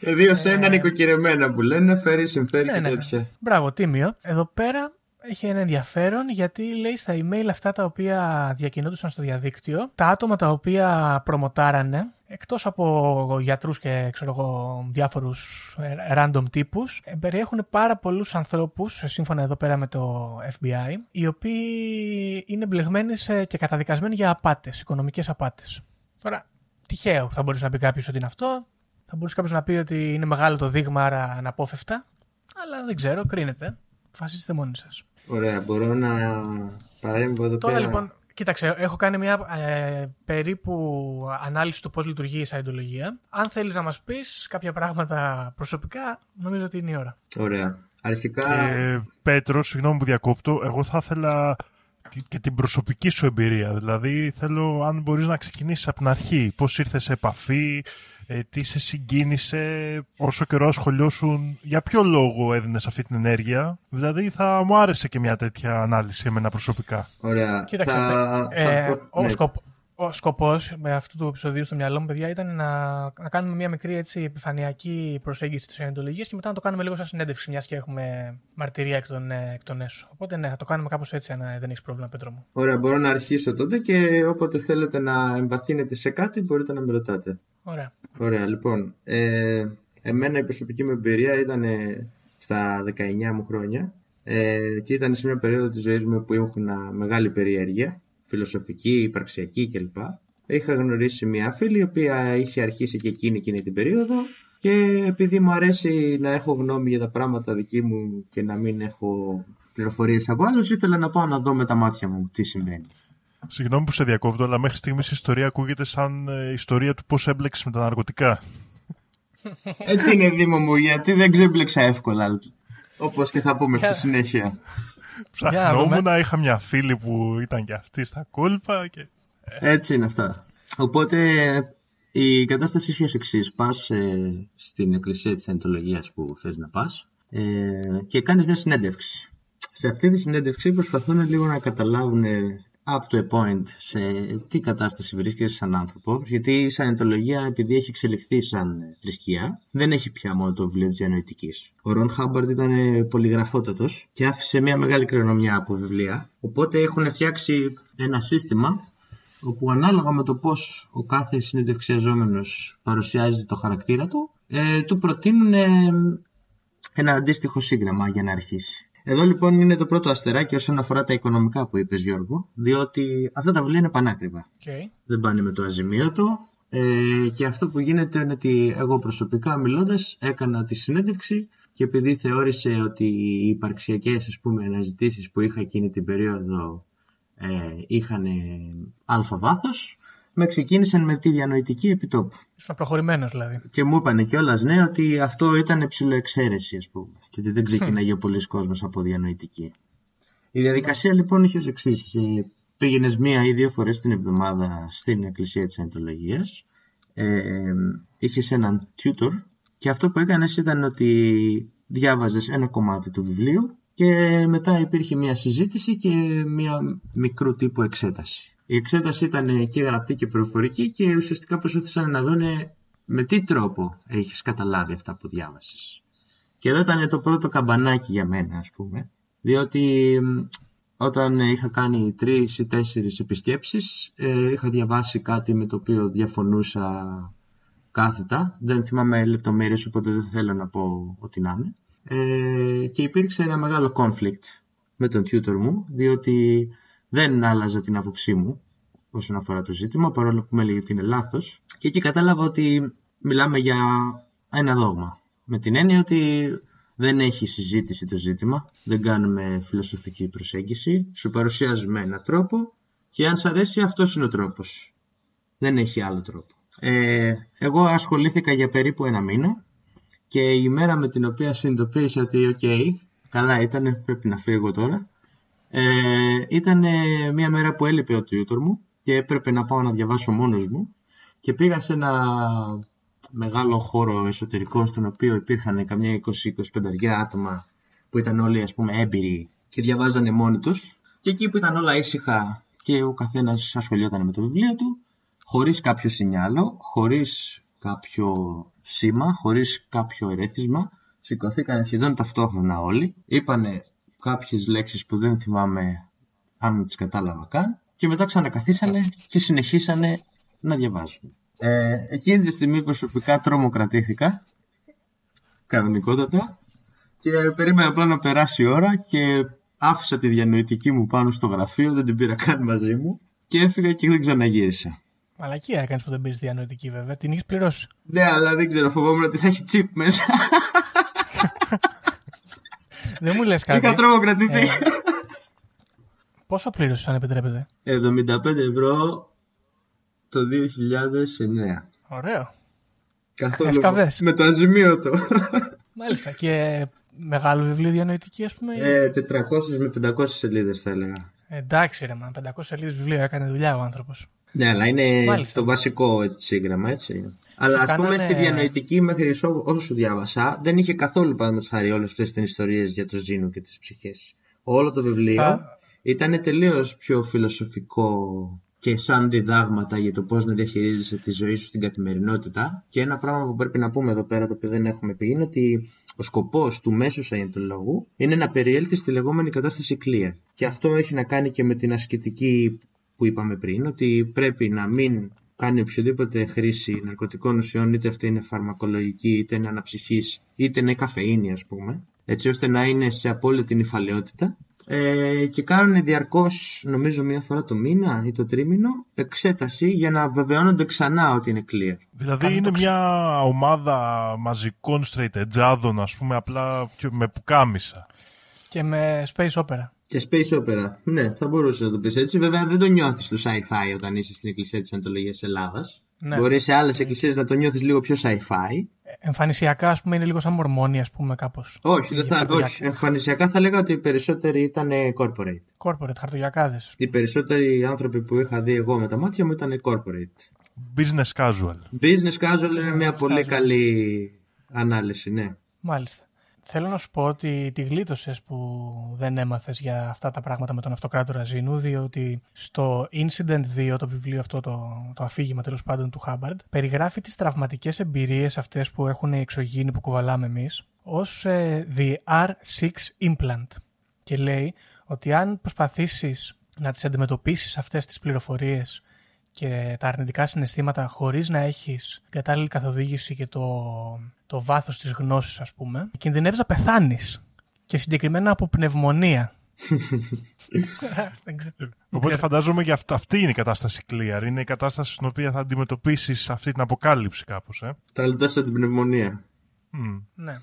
Ε, Δύο σε ένα νοικοκυρεμένα που λένε, φέρει, συμφέρει Ναι, και ναι. τέτοια. Μπράβο, τίμιο. Εδώ πέρα έχει ένα ενδιαφέρον γιατί λέει στα email αυτά τα οποία διακινούνταν στο διαδίκτυο, τα άτομα τα οποία προμοτάρανε, εκτός από γιατρούς και ξέρω εγώ, διάφορους ε, random τύπους, ε, περιέχουν πάρα πολλούς ανθρώπους, ε, σύμφωνα εδώ πέρα με το FBI, οι οποίοι είναι μπλεγμένοι σε, και καταδικασμένοι για απάτες, οικονομικές απάτες. Τώρα, τυχαίο θα μπορούσε να πει κάποιος ότι είναι αυτό. Θα μπορούσε κάποιος να πει ότι είναι μεγάλο το δείγμα, άρα αναπόφευκτα. Αλλά δεν ξέρω, κρίνετε. Φασίστε μόνοι σας. Ωραία, μπορώ να παρέμβω εδώ Τώρα πέρα. λοιπόν, κοίταξε, έχω κάνει μια ε, περίπου ανάλυση του πώς λειτουργεί η σαϊντολογία. Αν θέλεις να μας πεις κάποια πράγματα προσωπικά, νομίζω ότι είναι η ώρα. Ωραία. Αρχικά, Ε, Πέτρο, συγγνώμη που διακόπτω, εγώ θα ήθελα και- και την προσωπική σου εμπειρία. Δηλαδή, θέλω αν μπορείς να ξεκινήσεις από την αρχή. Πώς ήρθες σε επαφή, ε, τι σε συγκίνησε, όσο καιρό ασχολιώσουν, για ποιο λόγο έδινες αυτή την ενέργεια; Δηλαδή, θα μου άρεσε και μια τέτοια ανάλυση εμένα προσωπικά. ωραία. Κοίταξε, θα, ε, θα- ο, ναι. σκοπ, ο σκοπός με αυτού του επεισοδίου στο μυαλό μου, παιδιά, ήταν να, να κάνουμε μια μικρή έτσι, επιφανειακή προσέγγιση της Σαϊντολογίας και μετά να το κάνουμε λίγο σαν συνέντευξη, μιας και έχουμε μαρτυρία εκ των, ε, εκ των έσω. Οπότε ναι, θα το κάνουμε κάπως έτσι, αν ε, δεν έχεις πρόβλημα, Πέτρο μου. Ωραία, μπορώ να αρχίσω τότε και όποτε θέλετε να εμβαθύνετε σε κάτι μπορείτε να με ρωτάτε. Ωραία. Ωραία, λοιπόν. Ε, εμένα η προσωπική μου εμπειρία ήταν ε, στα 19 μου χρόνια ε, και ήταν σε μια περίοδο της ζωής μου που ήμουν μεγάλη περιέργεια, φιλοσοφική, υπαρξιακή κλπ. Είχα γνωρίσει μια φίλη η οποία είχε αρχίσει και εκείνη εκείνη την περίοδο και επειδή μου αρέσει να έχω γνώμη για τα πράγματα δική μου και να μην έχω πληροφορίες από άλλους ήθελα να πάω να δω με τα μάτια μου τι συμβαίνει. Συγγνώμη που σε διακόπτω, αλλά μέχρι στιγμής η ιστορία ακούγεται σαν ε, ιστορία του πώς έμπλεξες με τα ναρκωτικά. Έτσι είναι Δήμο μου γιατί δεν ξέμπλεξα εύκολα όπως και θα πούμε στη Για- συνέχεια. Ψαχνόμουν, είχα μια φίλη που ήταν και αυτή στα κόλπα και... Έτσι είναι αυτά. Οπότε η κατάσταση έχει ως εξής. Πας ε, στην εκκλησία της Αντολογίας που θες να πας ε, και κάνεις μια συνέντευξη. Σε αυτή τη συνέντευξη προσπαθούν λίγο να καταλάβουν ε, up to a point σε τι κατάσταση βρίσκεσαι σαν άνθρωπο. Γιατί η Σανετολογία, επειδή έχει εξελιχθεί σαν ε, θρησκεία, δεν έχει πια μόνο το βιβλίο της διανοητικής. Ο Ρον Χάμπαρντ ήταν ε, πολυγραφότατος και άφησε μια μεγάλη κληρονομιά από βιβλία. Οπότε έχουν φτιάξει ένα σύστημα όπου ανάλογα με το πώς ο κάθε συνεντευξιαζόμενος παρουσιάζει το χαρακτήρα του, ε, του προτείνουν ε, ένα αντίστοιχο σύγγραμμα για να αρχίσει. Εδώ λοιπόν είναι το πρώτο αστεράκι όσον αφορά τα οικονομικά που είπες Γιώργο, διότι αυτά τα βιβλία είναι πανάκριβα. Okay. Δεν πάνε με το αζημίωτο, Ε, και αυτό που γίνεται είναι ότι εγώ προσωπικά μιλώντας έκανα τη συνέντευξη και επειδή θεώρησε ότι οι υπαρξιακές ας πούμε, αναζητήσεις που είχα εκείνη την περίοδο ε, είχαν αλφα βάθος, με ξεκίνησαν με τη διανοητική επιτόπου. Ήσουν προχωρημένος δηλαδή. Και μου είπαν κιόλας ναι ότι αυτό ήταν ψηλοεξαίρεση, ας πούμε. Και ότι δεν ξεκίναγε ο πολλής κόσμος από διανοητική. Η διαδικασία λοιπόν είχε ως εξής. Πήγαινες μία ή δύο φορές την εβδομάδα στην εκκλησία της Αντολογία. Ε, είχες έναν tutor και αυτό που έκανες ήταν ότι διάβαζες ένα κομμάτι του βιβλίου και μετά υπήρχε μια συζήτηση και μια μικρού τύπου εξέταση. Η εξέταση ήταν και γραπτή και προφορική και ουσιαστικά προσπαθούσαν να δουν με τι τρόπο έχεις καταλάβει αυτά που διάβασες. Και εδώ ήταν το πρώτο καμπανάκι για μένα, ας πούμε, διότι όταν είχα κάνει τρεις ή τέσσερις επισκέψεις, ε, είχα διαβάσει κάτι με το οποίο διαφωνούσα κάθετα. Δεν θυμάμαι λεπτομέρειες, οπότε δεν θέλω να πω ό,τι να είναι. Ε, και υπήρξε ένα μεγάλο conflict με τον tutor μου, διότι δεν άλλαζα την άποψή μου όσον αφορά το ζήτημα, παρόλο που με έλεγε ότι είναι λάθος. Και εκεί κατάλαβα ότι μιλάμε για ένα δόγμα. Με την έννοια ότι δεν έχει συζήτηση το ζήτημα, δεν κάνουμε φιλοσοφική προσέγγιση, σου παρουσιάζουμε έναν τρόπο και αν σ' αρέσει αυτός είναι ο τρόπος. Δεν έχει άλλο τρόπο. Ε, εγώ ασχολήθηκα για περίπου ένα μήνα και η μέρα με την οποία συνειδητοποίησα ότι οκ, καλά ήταν, πρέπει να φύγω τώρα, ε, ήταν μια μέρα που έλειπε ο tutor μου και έπρεπε να πάω να διαβάσω μόνος μου και πήγα σε ένα μεγάλο χώρο εσωτερικό στον οποίο υπήρχαν καμιά 20-25 άτομα που ήταν όλοι ας πούμε έμπειροι και διαβάζανε μόνοι τους και εκεί που ήταν όλα ήσυχα και ο καθένας ασχολιόταν με το βιβλίο του χωρίς κάποιο σινιάλο, χωρίς κάποιο σήμα, χωρίς κάποιο ερέθισμα σηκωθήκαν σχεδόν ταυτόχρονα όλοι είπανε κάποιες λέξεις που δεν θυμάμαι αν τις κατάλαβα καν και μετά ξανακαθίσανε και συνεχίσανε να διαβάζουν. Ε, εκείνη τη στιγμή προσωπικά τρομοκρατήθηκα, κανονικότατα, και περίμενα απλά να περάσει η ώρα και άφησα τη διανοητική μου πάνω στο γραφείο, δεν την πήρα καν μαζί μου και έφυγα και δεν ξαναγύρισα. Μαλακία έκανες που δεν πήρες διανοητική βέβαια, την έχει πληρώσει. Ναι, αλλά δεν ξέρω, φοβόμουν ότι θα έχει τσίπ μέσα. Δεν μου λες κάτι. Είχα τρομοκρατηθεί. Ε, πόσο πλήρωσε, αν επιτρέπετε; 75 ευρώ το 2009. Ωραίο. Καθόλου Εσκαβές. με το αζημίωτο. Μάλιστα. Και μεγάλο βιβλίο διανοητική, ας πούμε. Ε, 400 με 500 σελίδες θα έλεγα. Εντάξει, ρε, μα 500 σελίδες βιβλίο έκανε δουλειά ο άνθρωπος. Ναι, αλλά είναι Μάλιστα. το βασικό έτσι, σύγγραμμα, έτσι. Αλλά ας πούμε στη διανοητική μέχρι όσο διάβασα, δεν είχε καθόλου πάνω χάρη όλες αυτές τις ιστορίες για το Ζήνο και τις ψυχές. Όλο το βιβλίο θα... ήταν τελείως πιο φιλοσοφικό και σαν διδάγματα για το πώς να διαχειρίζεσαι τη ζωή σου στην καθημερινότητα. Και ένα πράγμα που πρέπει να πούμε εδώ πέρα, το οποίο δεν έχουμε πει, είναι ότι ο σκοπός του μέσου σαϊντολόγου είναι να περιέλθει στη λεγόμενη κατάσταση clear. Και αυτό έχει να κάνει και με την ασκητική που είπαμε πριν, ότι πρέπει να μην κάνει οποιοδήποτε χρήση ναρκωτικών ουσιών, είτε αυτή είναι φαρμακολογική, είτε είναι αναψυχής, είτε είναι καφεΐνη ας πούμε, έτσι ώστε να είναι σε απόλυτη νυφαλαιότητα ε, και κάνουν διαρκώς, νομίζω μία φορά το μήνα ή το τρίμηνο, εξέταση για να βεβαιώνονται ξανά ότι είναι clear. Δηλαδή είναι μια ομάδα μαζικών straight edge'άδων, ας πούμε, απλά με πουκάμισα. Και με space opera. Και space opera. Ναι, θα μπορούσες να το πεις έτσι. Βέβαια δεν το νιώθεις το sci-fi όταν είσαι στην Εκκλησία της Ανατολική Ελλάδας. Ναι. Μπορεί σε άλλες εκκλησίες να το νιώθεις λίγο πιο sci-fi. Εμφανισιακά, ας πούμε, είναι λίγο σαν μορμόνι, ας πούμε, κάπως. Όχι, δεν θα, όχι. Εμφανισιακά θα λέγα ότι οι περισσότεροι ήταν corporate. Corporate, χαρτογιακάδες. Οι περισσότεροι άνθρωποι που είχα δει εγώ με τα μάτια μου ήταν corporate. Business casual. Business casual είναι μια πολύ καλή ανάλυση, ναι. Μάλιστα. Θέλω να σου πω ότι τη γλίτωσες που δεν έμαθες για αυτά τα πράγματα με τον αυτοκράτορα Ζήνου, διότι στο Incident 2, το βιβλίο αυτό, το, το αφήγημα τέλος πάντων του Χάμπαρντ, περιγράφει τις τραυματικές εμπειρίες αυτές που έχουν οι εξωγήινοι που κουβαλάμε εμείς ως ε, The R6 Implant. Και λέει ότι αν προσπαθήσεις να τις αντιμετωπίσεις αυτές τις πληροφορίες και τα αρνητικά συναισθήματα χωρίς να έχεις κατάλληλη καθοδήγηση και το, το βάθος της γνώσης ας πούμε, κινδυνεύεις να πεθάνεις και συγκεκριμένα από πνευμονία. Δεν ξέρω. Οπότε φαντάζομαι και αυ- αυτή είναι η κατάσταση clear. Είναι η κατάσταση στην οποία θα αντιμετωπίσεις αυτή την αποκάλυψη κάπως. Ε. Θα λιτώσω την πνευμονία. Μμ. Ναι.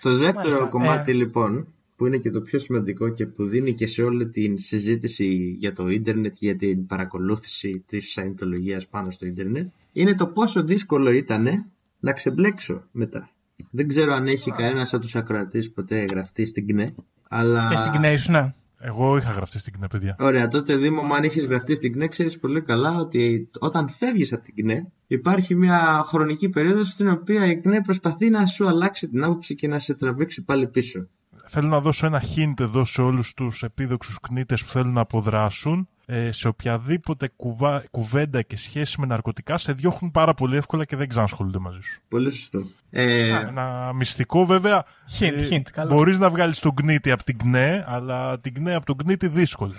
Το δεύτερο Μάλιστα. κομμάτι Ε. λοιπόν, που είναι και το πιο σημαντικό και που δίνει και σε όλη την συζήτηση για το ίντερνετ, για την παρακολούθηση της σαϊντολογίας πάνω στο ίντερνετ, είναι το πόσο δύσκολο ήταν να ξεμπλέξω μετά. Δεν ξέρω αν έχει κανένα από τους ακροατές ποτέ γραφτεί στην ΚΝΕ, αλλά... Και στην κοινή σου, ναι. Εγώ είχα γραφτεί στην κοινή παιδιά. Ωραία, τότε Δήμο, μου αν έχει γραφτεί στην ΚΝΕ, ξέρεις πολύ καλά ότι όταν φεύγεις από την ΚΝΕ, υπάρχει μια χρονική περίοδος στην οποία η ΚΝΕ προσπαθεί να σου αλλάξει την άποψη και να σε τραβήξει πάλι πίσω. Θέλω να δώσω ένα hint εδώ σε όλους τους επίδοξους κνήτες που θέλουν να αποδράσουν. Ε, σε οποιαδήποτε κουβά, κουβέντα και σχέση με ναρκωτικά σε διώχνουν πάρα πολύ εύκολα και δεν ξανασχολούνται μαζί σου. Πολύ σωστό. Ε, Ένα μυστικό βέβαια. Hint, hint, καλό. Μπορείς να βγάλεις τον κνήτη από την κνέ, αλλά την κνέ από τον κνήτη δύσκολα.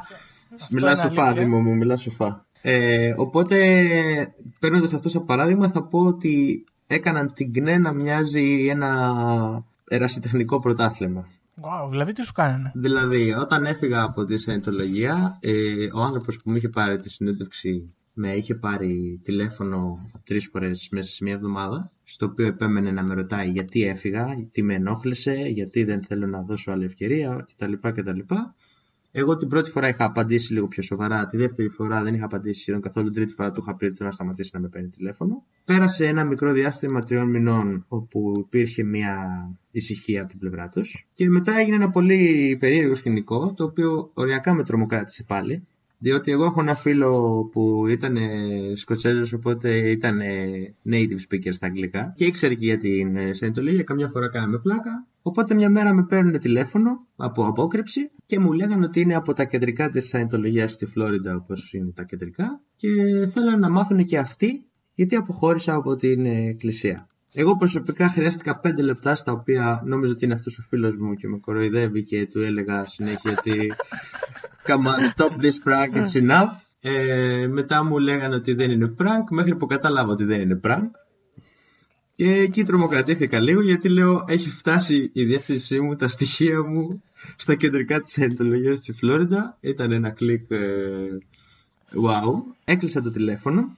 μιλά είναι σοφά, αλήθεια. Δήμο μου, μιλά σοφά. Ε, οπότε, παίρνοντας αυτό σαν παράδειγμα, θα πω ότι έκαναν την ΚΝΕ να μοιάζει ένα ερασιτεχνικό πρωτάθλημα. Wow, δηλαδή τι σου κάνανε; Δηλαδή, όταν έφυγα από τη Σαϊντολογία, ε, ο άνθρωπος που μου είχε πάρει τη συνέντευξη με είχε πάρει τηλέφωνο τρεις φορές μέσα σε μια εβδομάδα, στο οποίο επέμενε να με ρωτάει γιατί έφυγα, τι με ενόχλησε, γιατί δεν θέλω να δώσω άλλη ευκαιρία κτλ. κτλ. Εγώ την πρώτη φορά είχα απαντήσει λίγο πιο σοβαρά, τη δεύτερη φορά δεν είχα απαντήσει σχεδόν καθόλου, την τρίτη φορά του είχα πει ότι θέλω να σταματήσει να με παίρνει τηλέφωνο. Πέρασε ένα μικρό διάστημα τριών μηνών όπου υπήρχε μια ησυχία από την πλευρά τους. Και μετά έγινε ένα πολύ περίεργο σκηνικό, το οποίο οριακά με τρομοκράτησε πάλι. Διότι εγώ έχω ένα φίλο που ήταν Σκοτσέζος, οπότε ήταν native speaker στα αγγλικά και ήξερε και για την ε, Σαϊντολογία, καμιά φορά κάναμε πλάκα. Οπότε μια μέρα με παίρνουν τηλέφωνο από απόκρυψη και μου λέγανε ότι είναι από τα κεντρικά της Σαϊντολογίας στη Φλόριντα, όπως είναι τα κεντρικά, και θέλανε να μάθουν και αυτοί γιατί αποχώρησα από την ε, εκκλησία. Εγώ προσωπικά χρειάστηκα 5 λεπτά στα οποία νόμιζα ότι είναι αυτός ο φίλος μου και με κοροϊδεύει και του έλεγα συνέχεια ότι Come on, stop this prank, it's enough. Ε, μετά μου λέγανε ότι δεν είναι prank, μέχρι που κατάλαβα ότι δεν είναι prank. Και εκεί τρομοκρατήθηκα λίγο γιατί λέω έχει φτάσει η διεύθυνσή μου, τα στοιχεία μου στα κεντρικά της εντολογίας στη Φλόριντα. Ήταν ένα κλικ ε, wow. Έκλεισα το τηλέφωνο,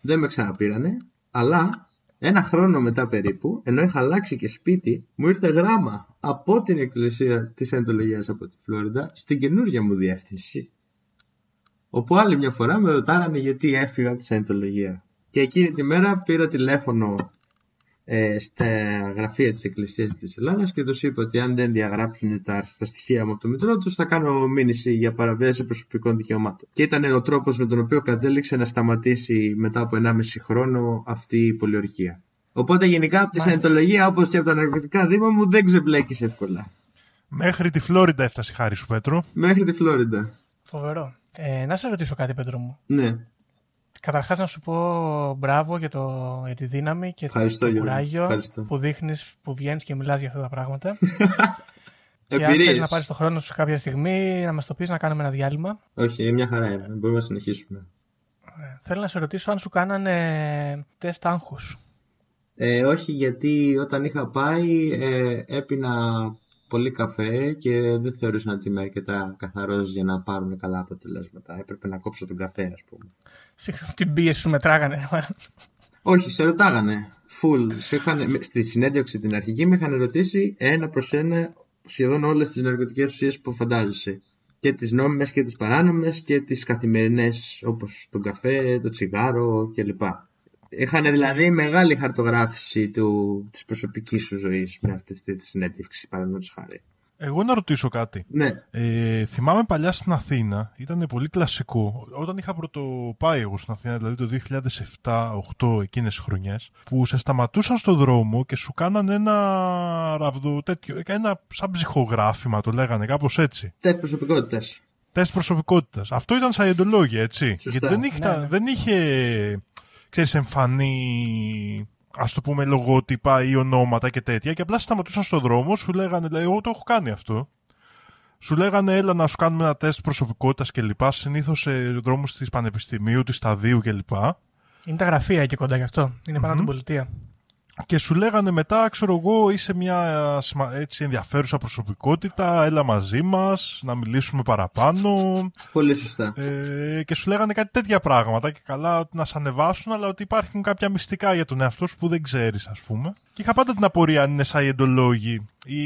δεν με ξαναπήρανε, αλλά ένα χρόνο μετά περίπου, ενώ είχα αλλάξει και σπίτι, μου ήρθε γράμμα από την εκκλησία της εντολογίας από τη Φλόριντα στην καινούργια μου διεύθυνση. Όπου άλλη μια φορά με ρωτάγανε γιατί έφυγα από τη Σαϊντολογία. Και εκείνη τη μέρα πήρα τηλέφωνο ε, στα γραφεία της Εκκλησίας της Ελλάδας και τους είπα ότι αν δεν διαγράψουν τα, τα στοιχεία μου από το μητρό τους θα κάνω μήνυση για παραβίαση προσωπικών δικαιωμάτων. Και ήταν ο τρόπος με τον οποίο κατέληξε να σταματήσει μετά από 1,5 χρόνο αυτή η πολιορκία. Οπότε γενικά από τη Σαϊντολογία όπως και από τα ναρκωτικά δήμα μου δεν ξεμπλέκεις εύκολα. Μέχρι τη Φλόριντα έφτασε η χάρη σου, Πέτρο. Μέχρι τη Φλόριντα. Φοβερό. Ε, να σε ρωτήσω κάτι, Πέτρο μου. Ναι. Καταρχάς να σου πω μπράβο για, το, για τη δύναμη και Ευχαριστώ, το Γιώργο. κουράγιο Ευχαριστώ. που δείχνεις, που βγαίνεις και μιλάς για αυτά τα πράγματα. και αν Εμπειρίες. θες να πάρεις το χρόνο σου κάποια στιγμή να μας το πεις να κάνουμε ένα διάλειμμα. Όχι, μια χαρά είναι. Μπορούμε να συνεχίσουμε. Ε, Θέλω να σε ρωτήσω αν σου κάνανε τεστ άγχους. Ε, όχι, γιατί όταν είχα πάει ε, έπινα πολύ καφέ και δεν θεωρούσα ότι είμαι αρκετά καθαρός για να πάρουν καλά αποτελέσματα. Έπρεπε να κόψω τον καφέ, ας πούμε. Συγχρόνω την πίεση σου μετράγανε. Όχι, σε ρωτάγανε. Full. Σε είχαν, με- στη συνέντευξη την αρχική με είχαν ρωτήσει ένα προς ένα σχεδόν όλες τις ναρκωτικές ουσίες που φαντάζεσαι. Και τις νόμιμες και τις παράνομες και τις καθημερινές όπως τον καφέ, το τσιγάρο κλπ. Είχαν δηλαδή μεγάλη χαρτογράφηση του, της προσωπικής σου ζωής με αυτή τη συνέντευξη, παραδείγματος χάρη. Εγώ να ρωτήσω κάτι. Ναι, Ε, θυμάμαι παλιά στην Αθήνα, ήταν πολύ κλασικό, όταν είχα πρωτοπάει εγώ στην Αθήνα, δηλαδή το 2007-2008 εκείνες τις χρονιές, που σε σταματούσαν στο δρόμο και σου κάνανε ένα ραβδο τέτοιο, ένα σαν ψυχογράφημα το λέγανε, κάπως έτσι. τεστ προσωπικότητας. Τεστ προσωπικότητας. Αυτό ήταν σαϊντολόγια, έτσι. Σωστά. Γιατί δεν είχε, Ναι, ναι. δεν είχε ξέρεις, εμφανή ας το πούμε λογότυπα ή ονόματα και τέτοια και απλά σε σταματούσαν στο δρόμο, σου λέγανε, λέει, εγώ το έχω κάνει αυτό. Σου λέγανε, έλα να σου κάνουμε ένα τεστ προσωπικότητας και λοιπά, συνήθως σε δρόμους της Πανεπιστημίου, της Σταδίου και λοιπά. Είναι τα γραφεία εκεί κοντά γι' αυτό. Είναι πάνω από την πολιτεία. Και σου λέγανε μετά, ξέρω εγώ, είσαι μια έτσι ενδιαφέρουσα προσωπικότητα, έλα μαζί μας, να μιλήσουμε παραπάνω. Πολύ σωστά. Ε, και σου λέγανε κάτι τέτοια πράγματα και καλά ότι να σε ανεβάσουν, αλλά ότι υπάρχουν κάποια μυστικά για τον εαυτό σου που δεν ξέρεις, ας πούμε. Και είχα πάντα την απορία αν είναι σαϊεντολόγοι ή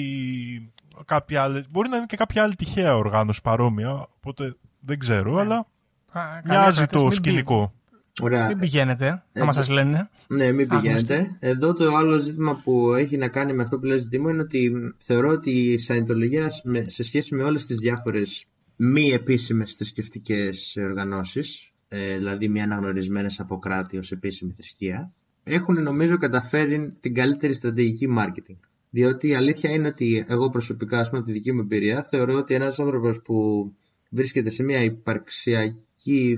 κάποια άλλη, μπορεί να είναι και κάποια άλλη τυχαία οργάνωση παρόμοια, οπότε δεν ξέρω, ναι. αλλά Α, μοιάζει το σκηνικό. Ωραία. Μην πηγαίνετε, άμα ε, σας λένε. Ναι, μην πηγαίνετε. Εδώ το άλλο ζήτημα που έχει να κάνει με αυτό που λέει ζήτημα είναι ότι θεωρώ ότι η Σαϊντολογία σε σχέση με όλες τις διάφορες μη επίσημες θρησκευτικές οργανώσεις, ε, δηλαδή μη αναγνωρισμένες από κράτη ως επίσημη θρησκεία, έχουν νομίζω καταφέρει την καλύτερη στρατηγική marketing. Διότι η αλήθεια είναι ότι εγώ προσωπικά, ας πούμε, από τη δική μου εμπειρία, θεωρώ ότι ένας άνθρωπος που βρίσκεται σε μια υπαρξιακή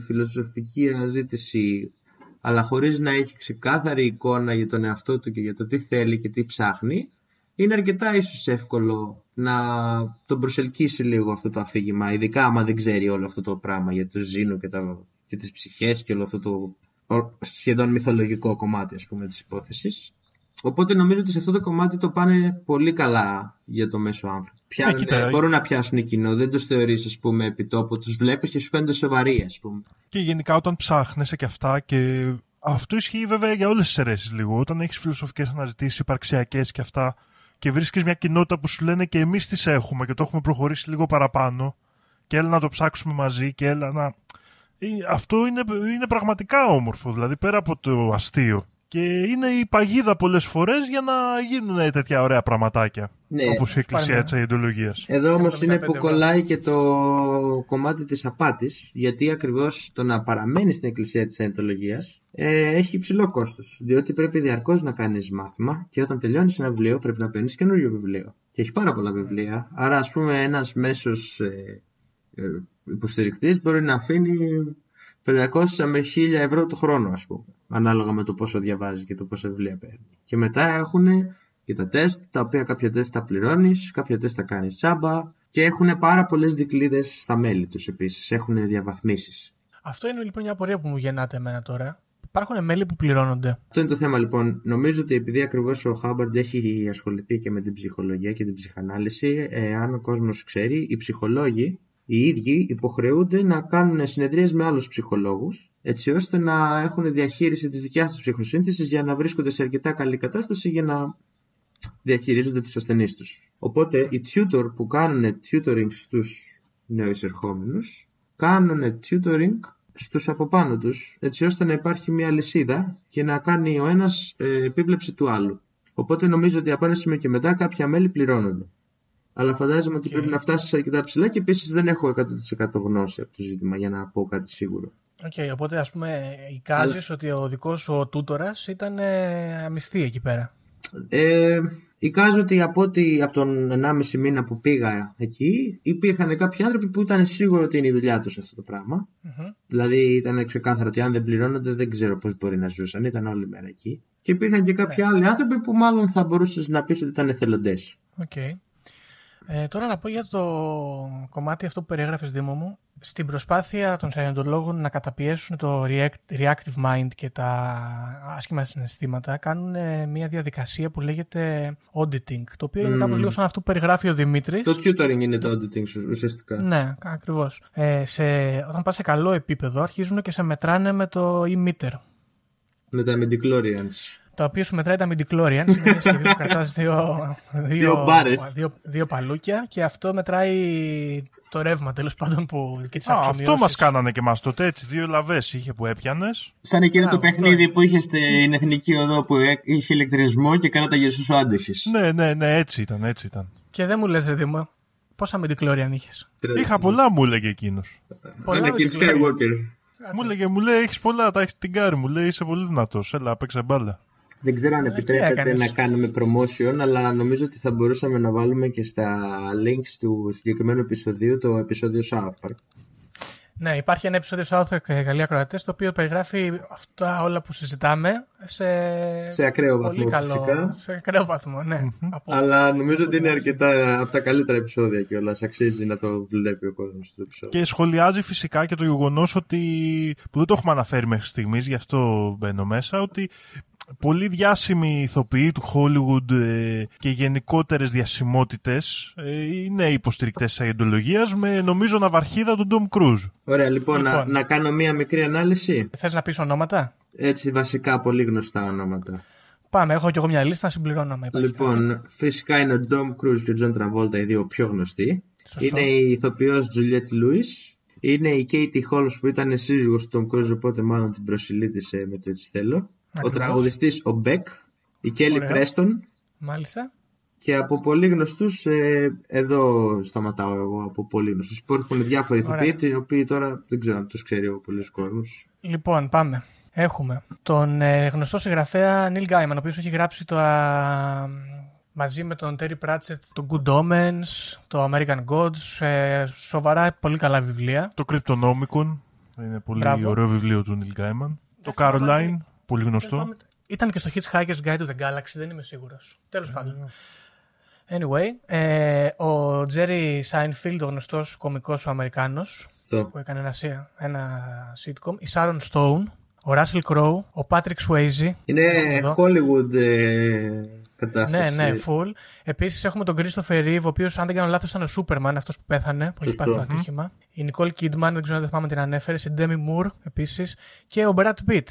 φιλοσοφική αναζήτηση αλλά χωρίς να έχει ξεκάθαρη εικόνα για τον εαυτό του και για το τι θέλει και τι ψάχνει, είναι αρκετά ίσως εύκολο να τον προσελκύσει λίγο αυτό το αφήγημα, ειδικά άμα δεν ξέρει όλο αυτό το πράγμα για το ζήνο και, τα, και τις ψυχές και όλο αυτό το σχεδόν μυθολογικό κομμάτι ας πούμε της υπόθεσης. Οπότε νομίζω ότι σε αυτό το κομμάτι το πάνε πολύ καλά για το μέσο άνθρωπο. Ε, μπορούν να πιάσουν κοινό, δεν του θεωρείς, ας πούμε, επιτόπου. Τους βλέπεις και σου φαίνονται σοβαροί, ας πούμε. Και γενικά όταν ψάχνεσαι και αυτά και. Αυτό ισχύει βέβαια για όλες τις αιρέσεις λίγο. Όταν έχεις φιλοσοφικές αναζητήσεις, υπαρξιακές και αυτά, και βρίσκεις μια κοινότητα που σου λένε και εμείς τις έχουμε και το έχουμε προχωρήσει λίγο παραπάνω, και έλα να το ψάξουμε μαζί και έλα να. Ε, αυτό είναι, είναι πραγματικά όμορφο, δηλαδή πέρα από το αστείο. Και είναι η παγίδα πολλές φορές για να γίνουν τέτοια ωραία πραγματάκια. Ναι, Όπως η Εκκλησία της Αιντολογία. Εδώ όμως είναι που κολλάει και το κομμάτι της απάτης, γιατί ακριβώς το να παραμένει στην Εκκλησία της Αιντολογία ε, έχει υψηλό κόστος. Διότι πρέπει διαρκώς να κάνεις μάθημα και όταν τελειώνεις ένα βιβλίο πρέπει να παίρνεις καινούριο βιβλίο. Και έχει πάρα πολλά βιβλία. Άρα, ας πούμε, ένας μέσος ε, ε, υποστηρικτής μπορεί να αφήνει 500 με 1000 ευρώ το χρόνο, ας πούμε ανάλογα με το πόσο διαβάζεις και το πόσα βιβλία παίρνεις. Και μετά έχουν και τα τεστ, τα οποία κάποια τεστ τα πληρώνεις, κάποια τεστ τα κάνεις τσάμπα και έχουν πάρα πολλές δικλείδε στα μέλη τους επίσης. Έχουν διαβαθμίσεις. Αυτό είναι λοιπόν μια απορία που μου γεννάται εμένα τώρα. Υπάρχουν μέλη που πληρώνονται. Αυτό είναι το θέμα λοιπόν. Νομίζω ότι επειδή ακριβώς ο Χάμπαρντ έχει ασχοληθεί και με την ψυχολογία και την ψυχανάλυση, ε, αν ο κόσμος ξέρει, οι ψυχολόγοι οι ίδιοι υποχρεούνται να κάνουν συνεδρίες με άλλους ψυχολόγους έτσι ώστε να έχουν διαχείριση της δικιάς τους ψυχοσύνθεσης για να βρίσκονται σε αρκετά καλή κατάσταση για να διαχειρίζονται τους ασθενείς τους. Οπότε οι tutor που κάνουν tutoring στους νεοεισερχόμενους κάνουν tutoring στους από πάνω τους έτσι ώστε να υπάρχει μια αλυσίδα και να κάνει ο ένας ε, επίβλεψη του άλλου. Οπότε νομίζω ότι από ένα σημείο και μετά κάποια μέλη πληρώνονται αλλά φαντάζομαι ότι πρέπει να φτάσεις αρκετά ψηλά και επίσης δεν έχω 100% γνώση από το ζήτημα για να πω κάτι σίγουρο. OK, okay, οπότε ας πούμε εικάζεις αλλά... ότι ο δικός σου ο τούτορας ήταν ε, αμισθί εκεί πέρα. Ε, εικάζω ότι από, ότι από τον 1,5 μήνα που πήγα εκεί υπήρχαν κάποιοι άνθρωποι που ήταν σίγουρο ότι είναι η δουλειά τους αυτό το πραγμα mm-hmm. Δηλαδή ήταν ξεκάθαρο ότι αν δεν πληρώνονται δεν ξέρω πώς μπορεί να ζούσαν, ήταν όλη μέρα εκεί. Και υπήρχαν και κάποιοι yeah. Ναι. άλλοι άνθρωποι που μάλλον θα μπορούσες να πεις ότι ήταν εθελοντές. Okay. Ε, τώρα να πω για το κομμάτι αυτό που περιέγραφες Δήμο μου. Στην προσπάθεια των σαϊοντολόγων να καταπιέσουν το reactive mind και τα άσχημα συναισθήματα κάνουν μια διαδικασία που λέγεται auditing, το οποίο είναι κάπως λίγο σαν αυτό που περιγράφει ο Δημήτρης. Το tutoring είναι το auditing ουσιαστικά. Ναι, ακριβώς. Ε, σε, όταν πας σε καλό επίπεδο αρχίζουν και σε μετράνε με το e-meter. Με τα midichlorians το οποίο σου μετράει τα midichlorians, είναι σχεδόν που κρατάς δύο, δύο, δύο, δύο, παλούκια και αυτό μετράει το ρεύμα τέλος πάντων που και τις Α, Αυτό μας κάνανε και μας τότε έτσι, δύο λαβές είχε που έπιανες. Σαν εκείνο το παιχνίδι που είχες στην Εθνική Οδό που είχε ηλεκτρισμό και κάνατε για σου άντεχες. Ναι, ναι, ναι, έτσι ήταν, έτσι ήταν. Και δεν μου λες ρε Δήμο, πόσα midichlorian είχες; Είχα πολλά μου έλεγε εκείνος. Πολλά Skywalker. Μου έλεγε, μου λέει, έχεις πολλά, τα έχεις την κάρη μου. Λέει, είσαι πολύ δυνατός. Έλα, παίξε μπάλα. Δεν ξέρω αν ε, επιτρέπεται να κάνουμε promotion, αλλά νομίζω ότι θα μπορούσαμε να βάλουμε και στα links του συγκεκριμένου επεισοδίου το επεισόδιο South Park. Ναι, υπάρχει ένα επεισόδιο South Park Γαλλία ε, Κροατές, το οποίο περιγράφει αυτά όλα που συζητάμε σε, σε ακραίο βαθμό. Πολύ καλό, σε ακραίο βαθμό, ναι. Αλλά νομίζω ότι είναι αρκετά από τα καλύτερα επεισόδια και όλα. Αξίζει να το βλέπει ο κόσμος το επεισόδιο. Και σχολιάζει φυσικά και το γεγονός ότι. που δεν το έχουμε αναφέρει μέχρι στιγμής, γι' αυτό μπαίνω μέσα, ότι πολύ διάσημοι ηθοποιοί του Hollywood ε, και γενικότερες διασημότητες ε, είναι υποστηρικτές της αγεντολογίας με νομίζω ναυαρχίδα του Tom Cruise. Ωραία, λοιπόν, Να, Λοιπόν. να κάνω μία μικρή ανάλυση. Θες να πεις ονόματα; Έτσι, βασικά, πολύ γνωστά ονόματα. Πάμε, έχω κι εγώ μια λίστα να συμπληρώνω. άμα υπάρχει κάτι. Λοιπόν, φυσικά είναι ο Dom Cruise και ο John Travolta, οι δύο πιο γνωστοί. Σωστό. Είναι η ηθοποιός Juliette Lewis. Είναι η Katie Holmes που ήταν σύζυγος του Tom Cruise, οπότε μάλλον την προσιλήτησε με το έτσι θέλω. Ο Ακριβώς. τραγουδιστής ο Beck. Η Kelly Ωραία. Preston. Μάλιστα. Και από πολύ γνωστούς, ε, εδώ σταματάω εγώ από πολύ γνωστούς, που έχουν διάφοροι Ωραία. ηθοποιοί, οι οποίοι τώρα δεν ξέρω αν τους ξέρει ο πολλής κόσμος. Λοιπόν, πάμε. Έχουμε τον ε, γνωστό συγγραφέα Neil Gaiman, ο οποίος έχει γράψει το, α, μαζί με τον Terry Pratchett το Good Omens, το American Gods, ε, σοβαρά πολύ καλά βιβλία. Το Cryptonomicon είναι πολύ Μπράβο. ωραίο βιβλίο του Neil Gaiman. Το θυμάμαι Caroline, πολύ γνωστό. Ήταν και στο Hitchhiker's Guide to the Galaxy, δεν είμαι σίγουρος. Τέλος πάντων. Anyway, ε, ο Jerry Seinfeld, ο γνωστός κωμικός ο Αμερικάνος, Το. που έκανε ένα, σι- ένα sitcom, η Sharon Stone, ο Russell Crowe, ο Patrick Swayze. Είναι Εδώ. Hollywood ε, Ναι, κατάσταση. ναι, full. Επίσης έχουμε τον Christopher Reeve, ο οποίος, αν δεν κάνω λάθος, ήταν ο Superman, αυτός που πέθανε, που έχει Σωστό. πάθει το ατύχημα. Η Nicole Kidman, δεν ξέρω αν δεν θυμάμαι την ανέφερε, η Demi Moore επίσης. Και ο Brad Pitt.